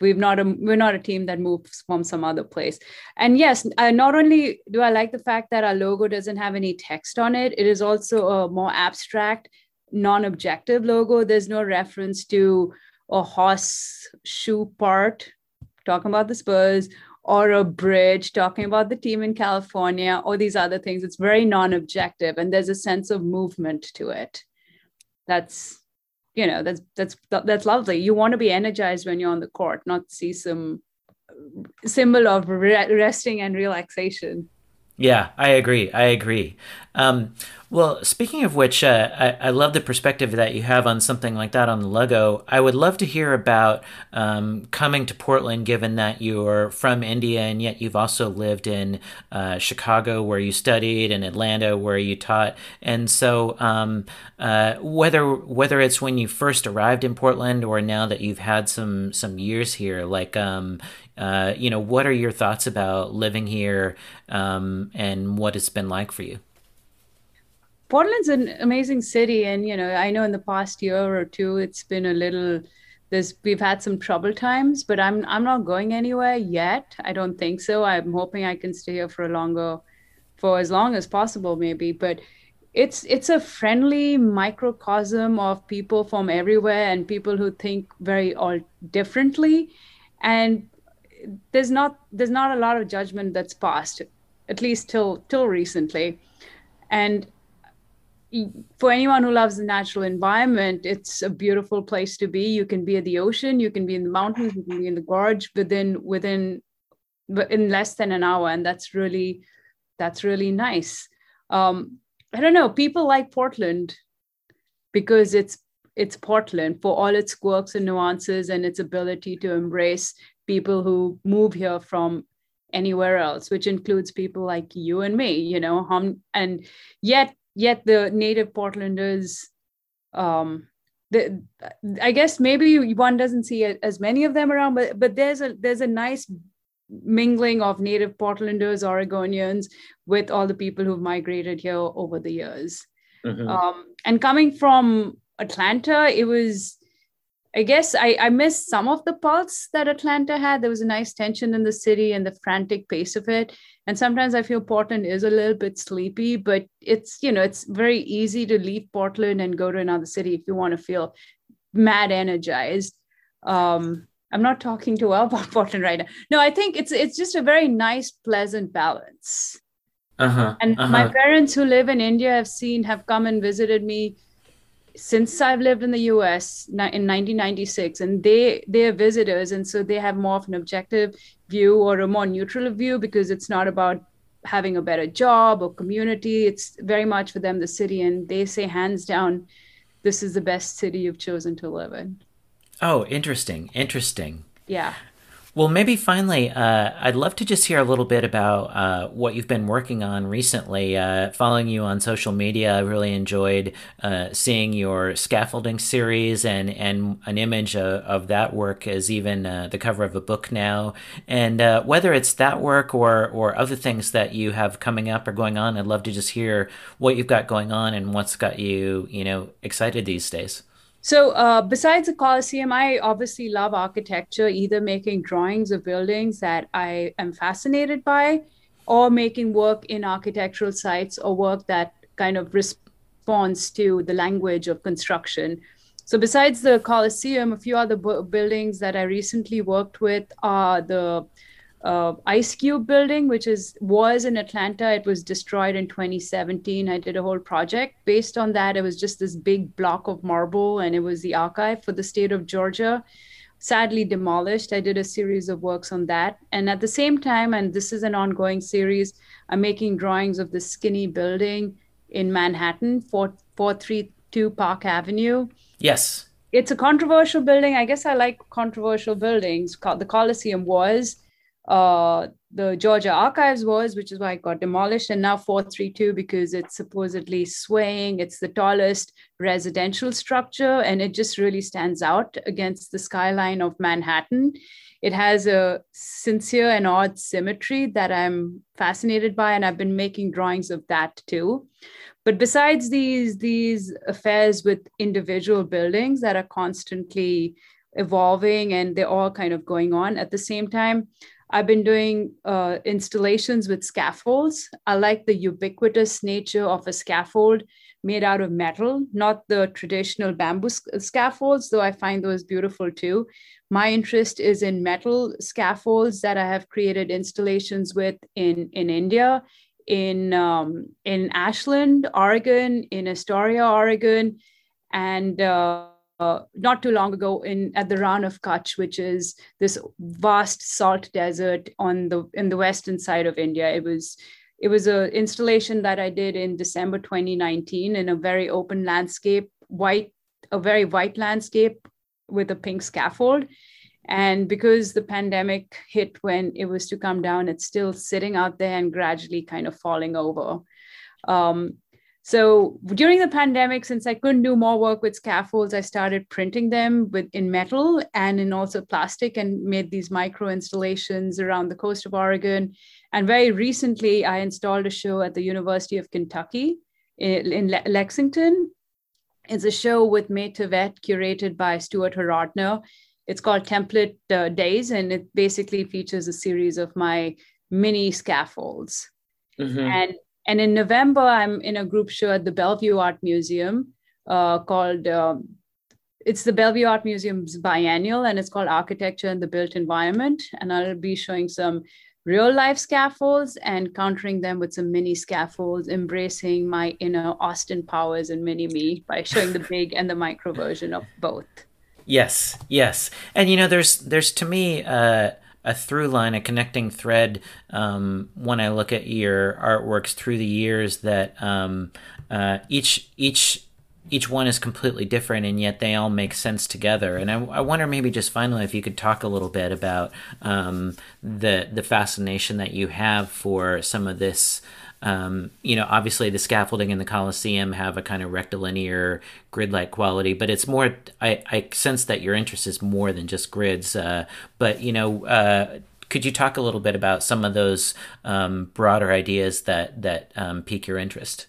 We've not a we're not a team that moves from some other place. And yes uh, not only do i like the fact that our logo doesn't have any text on it it is also a more abstract non-objective logo. There's no reference to a horse shoe part talking about the spurs or a bridge talking about the team in california or these other things. It's very non-objective and there's a sense of movement to it that's you know that's that's that's lovely. You want to be energized when you're on the court not see some symbol of resting and relaxation yeah i agree i agree um, well, speaking of which, uh, I, I, love the perspective that you have on something like that on the logo. I would love to hear about um, coming to Portland, given that you're from India and yet you've also lived in uh, Chicago, where you studied, and Atlanta, where you taught. And so, um, uh, whether whether it's when you first arrived in Portland or now that you've had some some years here, like um, uh, you know, what are your thoughts about living here um, and what it's been like for you? Portland's an amazing city, and you know, I know in the past year or two, it's been a little. There's we've had some trouble times, but I'm I'm not going anywhere yet. I don't think so. I'm hoping I can stay here for a longer, for as long as possible, maybe. But it's it's a friendly microcosm of people from everywhere and people who think very all differently, and there's not there's not a lot of judgment that's passed, at least till till recently, and for anyone who loves the natural environment, it's a beautiful place to be. You can be at the ocean, you can be in the mountains, you can be in the gorge within within but in less than an hour, and that's really that's really nice. Um, I don't know. People like Portland because it's it's Portland for all its quirks and nuances and its ability to embrace people who move here from anywhere else, which includes people like you and me, you know. And yet yet the native Portlanders, um, the, I guess maybe one doesn't see as many of them around, but but there's a there's a nice mingling of native Portlanders, Oregonians, with all the people who've migrated here over the years. Mm-hmm. Um, and coming from Atlanta, it was I guess I, I missed some of the pulse that Atlanta had. There was a nice tension in the city and the frantic pace of it. And sometimes I feel Portland is a little bit sleepy, but it's, you know, it's very easy to leave Portland and go to another city if you want to feel mad energized. Um, I'm not talking too well *laughs* about Portland right now. No, I think it's it's just a very nice, pleasant balance. Uh-huh, and uh-huh. my parents who live in India have seen have come and visited me since I've lived in the US in 1996, and they they are visitors, and so they have more of an objective view or a more neutral view because it's not about having a better job or community. It's very much for them the city, and they say hands down, this is the best city you've chosen to live in. Oh, interesting, interesting. Yeah. Well, maybe finally, uh, I'd love to just hear a little bit about uh, what you've been working on recently. Uh, following you on social media, I really enjoyed uh, seeing your scaffolding series, and, and an image of, of that work is even uh, the cover of a book now. And uh, whether it's that work or, or other things that you have coming up or going on, I'd love to just hear what you've got going on and what's got you, you know, excited these days. So, uh, besides the Coliseum, I obviously love architecture, either making drawings of buildings that I am fascinated by, or making work in architectural sites or work that kind of responds to the language of construction. So, besides the Coliseum, a few other bu- buildings that I recently worked with are the uh, Ice Cube building, which is was in Atlanta. It was destroyed in 2017. I did a whole project based on that. It was just this big block of marble, and it was the archive for the state of Georgia. Sadly demolished. I did a series of works on that, and at the same time, and this is an ongoing series, I'm making drawings of the skinny building in Manhattan, 432 Park Avenue. Yes. It's a controversial building. I guess I like controversial buildings. The Coliseum was uh, the Georgia Archives was, which is why it got demolished, and now 432 because it's supposedly swaying. It's the tallest residential structure, and it just really stands out against the skyline of Manhattan. It has a sincere and odd symmetry that I'm fascinated by, and I've been making drawings of that too. But besides these these affairs with individual buildings that are constantly evolving and they're all kind of going on at the same time I've been doing uh, installations with scaffolds. I like the ubiquitous nature of a scaffold made out of metal, not the traditional bamboo scaffolds, though I find those beautiful too. My interest is in metal scaffolds that I have created installations with in, in India, in, um, in Ashland, Oregon, in Astoria, Oregon, and uh, uh, not too long ago in at the Rann of Kutch, which is this vast salt desert on the in the western side of India. It was it was an installation that I did in December 2019 in a very open landscape, white a very white landscape with a pink scaffold. And because the pandemic hit when it was to come down, it's still sitting out there and gradually kind of falling over. Um, so during the pandemic, since I couldn't do more work with scaffolds, I started printing them with in metal and in also plastic and made these micro installations around the coast of Oregon. And very recently, I installed a show at the University of Kentucky in, in Le- Lexington. It's a show with May Tevett, curated by Stuart Horodner. It's called Template uh, Days, and it basically features a series of my mini scaffolds. Mm-hmm. And and in November, I'm in a group show at the Bellevue Art Museum uh, called, um, it's the Bellevue Art Museum's biennial, and it's called Architecture and the Built Environment. And I'll be showing some real life scaffolds and countering them with some mini scaffolds, embracing my inner Austin Powers and mini me by showing the big and the micro version of both. Yes, yes, and you know, there's there's to me uh, a through line, a connecting thread um, when I look at your artworks through the years that um, uh, each each each one is completely different and yet they all make sense together. And i, I wonder maybe just finally if you could talk a little bit about um, the the fascination that you have for some of this um, you know, obviously the scaffolding in the Coliseum have a kind of rectilinear grid-like quality, but it's more. I, I sense that your interest is more than just grids. Uh, but you know, uh, could you talk a little bit about some of those um, broader ideas that that um, pique your interest?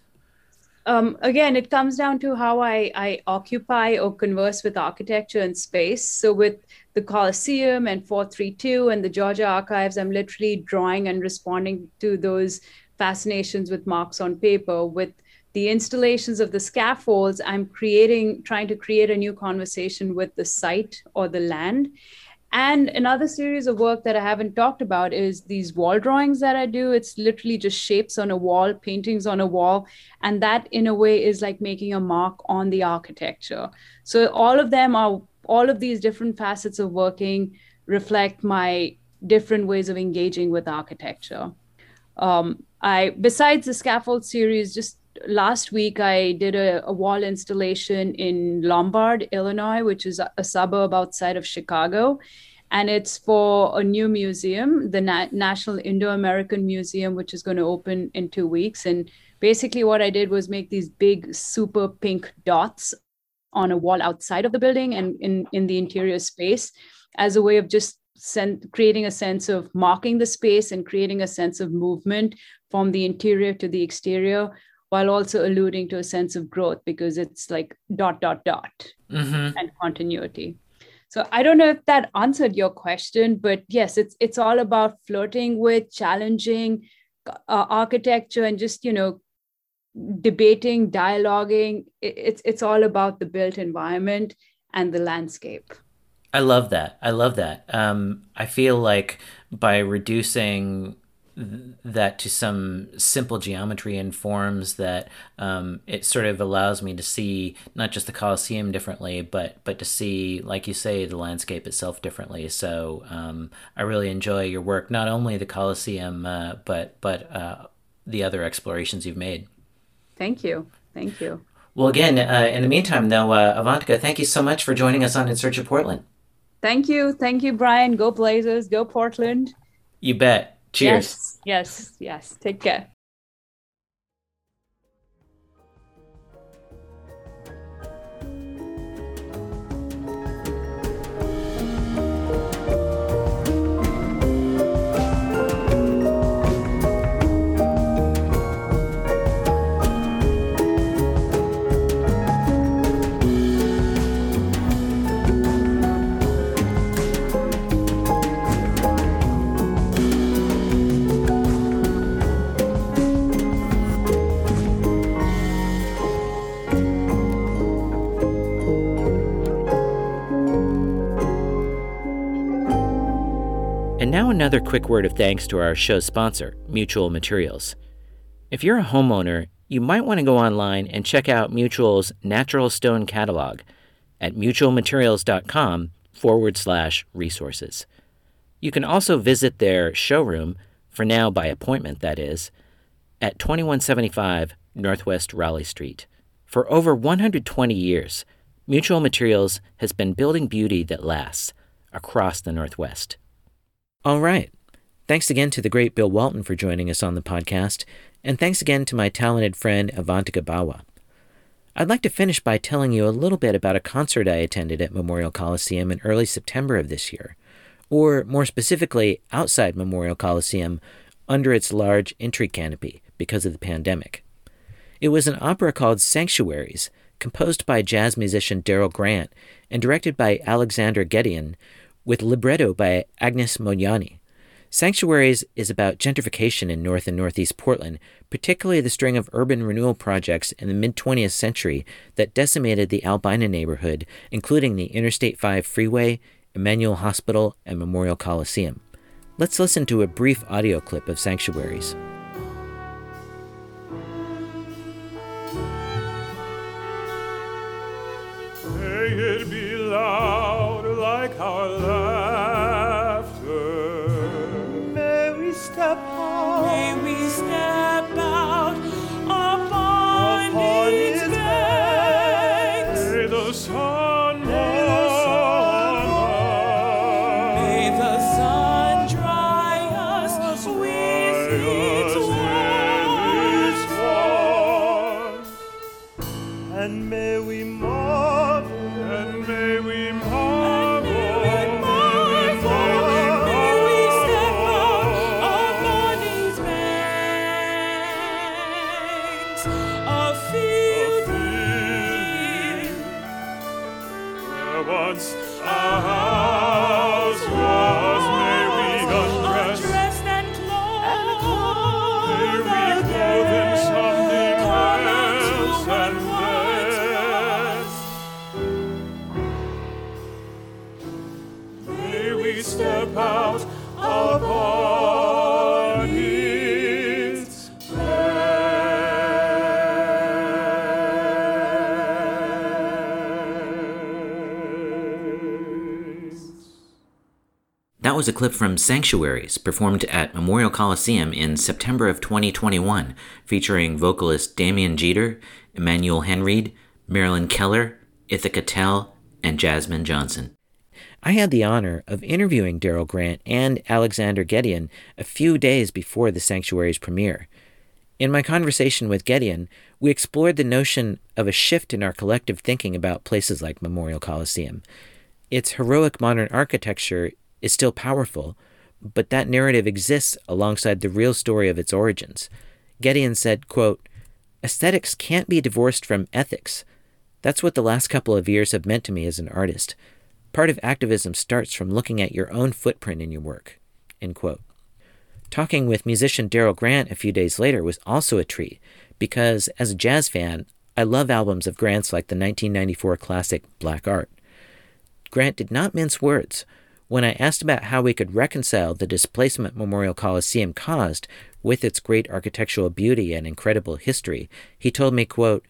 Um, again, it comes down to how I, I occupy or converse with architecture and space. So with the Coliseum and 432 and the Georgia Archives, I'm literally drawing and responding to those fascinations with marks on paper with the installations of the scaffolds i'm creating trying to create a new conversation with the site or the land And another series of work that I haven't talked about is these wall drawings that I do. It's literally just shapes on a wall, paintings on a wall. And that, in a way, is like making a mark on the architecture. So all of them are, all of these different facets of working reflect my different ways of engaging with architecture. Um, I, besides the scaffold series, just last week I did a, a, wall installation in Lombard, Illinois, which is a, a suburb outside of Chicago. And it's for a new museum, the Na- National Indo American Museum, which is going to open in two weeks. And basically, what I did was make these big, super pink dots on a wall outside of the building and in, in the interior space as a way of just send, creating a sense of marking the space and creating a sense of movement from the interior to the exterior while also alluding to a sense of growth because it's like dot dot dot mm-hmm. and continuity. So i don't know if that answered your question but yes it's it's all about flirting with challenging uh, architecture and just you know debating dialoguing. It's it's all about the built environment and the landscape. I love that. I love that. Um, i feel like by reducing that to some simple geometry and forms that um, it sort of allows me to see not just the Coliseum differently, but but to see, like you say, the landscape itself differently. So um, I really enjoy your work, not only the Coliseum, uh, but but uh, the other explorations you've made. Thank you, thank you. Well, again, uh, in the meantime, though, uh, Avantika, thank you so much for joining us on In Search of Portland. Thank you, thank you, Brian. Go Blazers, go Portland. You bet. Cheers. Yes, yes, yes. Take care. Now, another quick word of thanks to our show's sponsor, Mutual Materials. If you're a homeowner, you might want to go online and check out Mutual's Natural Stone Catalog at mutualmaterials.com forward slash resources. You can also visit their showroom, for now by appointment, that is, at 2175 Northwest Raleigh Street. For over 120 years, Mutual Materials has been building beauty that lasts across the Northwest. All right. Thanks again to the great Bill Walton for joining us on the podcast, and thanks again to my talented friend Avantika Bawa. I'd like to finish by telling you a little bit about a concert I attended at Memorial Coliseum in early September of this year, or more specifically, outside Memorial Coliseum under its large entry canopy because of the pandemic. It was an opera called Sanctuaries, composed by jazz musician Darrell Grant and directed by Alexander Gedeon, with libretto by Anis Mojgani. Sanctuaries is about gentrification in North and Northeast Portland, particularly the string of urban renewal projects in the mid 20th century that decimated the Albina neighborhood, including the Interstate 5 freeway, Emanuel Hospital, and Memorial Coliseum. Let's listen to a brief audio clip of Sanctuaries. It be loud like our was a clip from Sanctuaries, performed at Memorial Coliseum in September of 2021, featuring vocalist Damien Geter, Emmanuel Henreid, Marilyn Keller, Ithica Tell, and Jasmine Johnson. I had the honor of interviewing Darrell Grant and Alexander Gedeon a few days before the Sanctuaries premiere. In my conversation with Gedeon, we explored the notion of a shift in our collective thinking about places like Memorial Coliseum. Its heroic modern architecture is still powerful, but that narrative exists alongside the real story of its origins. Gedeon said, quote, Aesthetics can't be divorced from ethics. That's what the last couple of years have meant to me as an artist. Part of activism starts from looking at your own footprint in your work. End quote. Talking with musician Daryl Grant a few days later was also a treat because, as a jazz fan, I love albums of Grant's like the 1994 classic Black Art. Grant did not mince words. When I asked about how we could reconcile the displacement Memorial Coliseum caused with its great architectural beauty and incredible history, he told me, quote,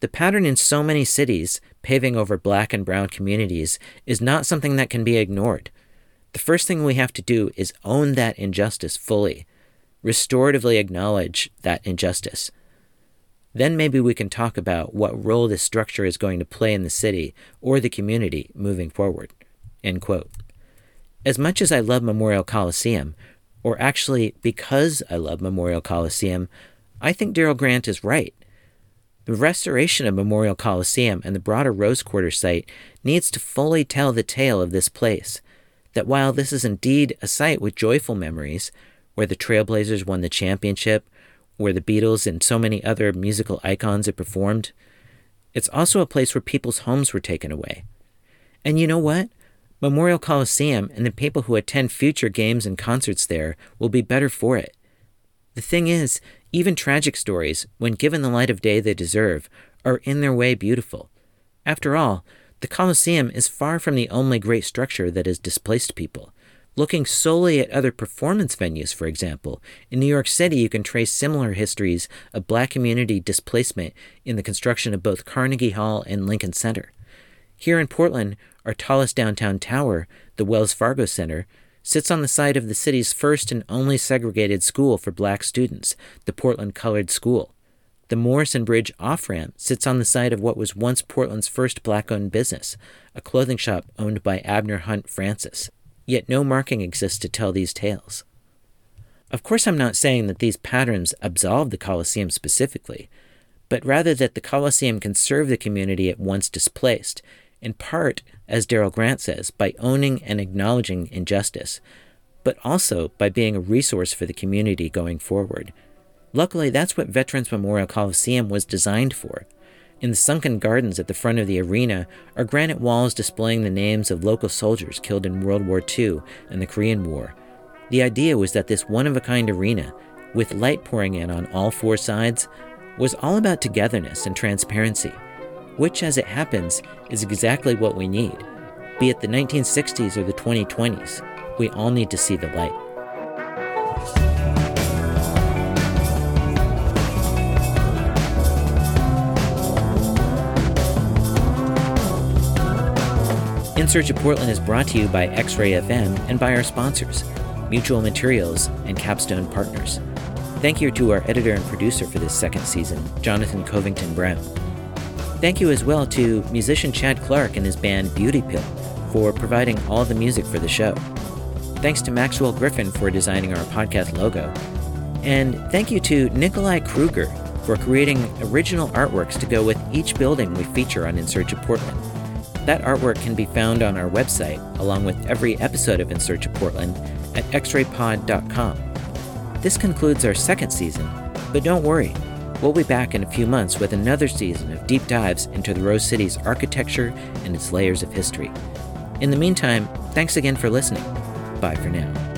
the pattern in so many cities, paving over black and brown communities, is not something that can be ignored. The first thing we have to do is own that injustice fully, restoratively acknowledge that injustice. Then maybe we can talk about what role this structure is going to play in the city or the community moving forward. End quote. As much as I love Memorial Coliseum, or actually because I love Memorial Coliseum, I think Darrell Grant is right. The restoration of Memorial Coliseum and the broader Rose Quarter site needs to fully tell the tale of this place that while this is indeed a site with joyful memories, where the Trailblazers won the championship, where the Beatles and so many other musical icons have performed, it's also a place where people's homes were taken away. And you know what? Memorial Coliseum and the people who attend future games and concerts there will be better for it. The thing is, even tragic stories, when given the light of day they deserve, are in their way beautiful. After all, the Coliseum is far from the only great structure that has displaced people. Looking solely at other performance venues, for example, in New York City you can trace similar histories of black community displacement in the construction of both Carnegie Hall and Lincoln Center. Here in Portland, our tallest downtown tower, the Wells Fargo Center, sits on the site of the city's first and only segregated school for black students, the Portland Colored School. The Morrison Bridge off ramp sits on the site of what was once Portland's first black owned business, a clothing shop owned by Abner Hunt Francis. Yet no marking exists to tell these tales. Of course, I'm not saying that these patterns absolve the Coliseum specifically, but rather that the Coliseum can serve the community it once displaced, in part, as Darrell Grant says, by owning and acknowledging injustice, but also by being a resource for the community going forward. Luckily, that's what Veterans Memorial Coliseum was designed for. In the sunken gardens at the front of the arena are granite walls displaying the names of local soldiers killed in World War II and the Korean War. The idea was that this one of a kind arena, with light pouring in on all four sides, was all about togetherness and transparency, which, as it happens, is exactly what we need. Be it the 1960s or the 2020s, we all need to see the light. In Search of Portland is brought to you by X Ray FM and by our sponsors, Mutual Materials and Capstone Partners. Thank you to our editor and producer for this second season, Jonathan Covington Brown. Thank you as well to musician Chad Clark and his band Beauty Pill for providing all the music for the show. Thanks to Maxwell Griffin for designing our podcast logo. And thank you to Nikolai Kruger for creating original artworks to go with each building we feature on In Search of Portland. That artwork can be found on our website, along with every episode of In Search of Portland at xraypod.com. This concludes our second season, but don't worry, we'll be back in a few months with another season of deep dives into the Rose City's architecture and its layers of history. In the meantime, thanks again for listening. Bye for now.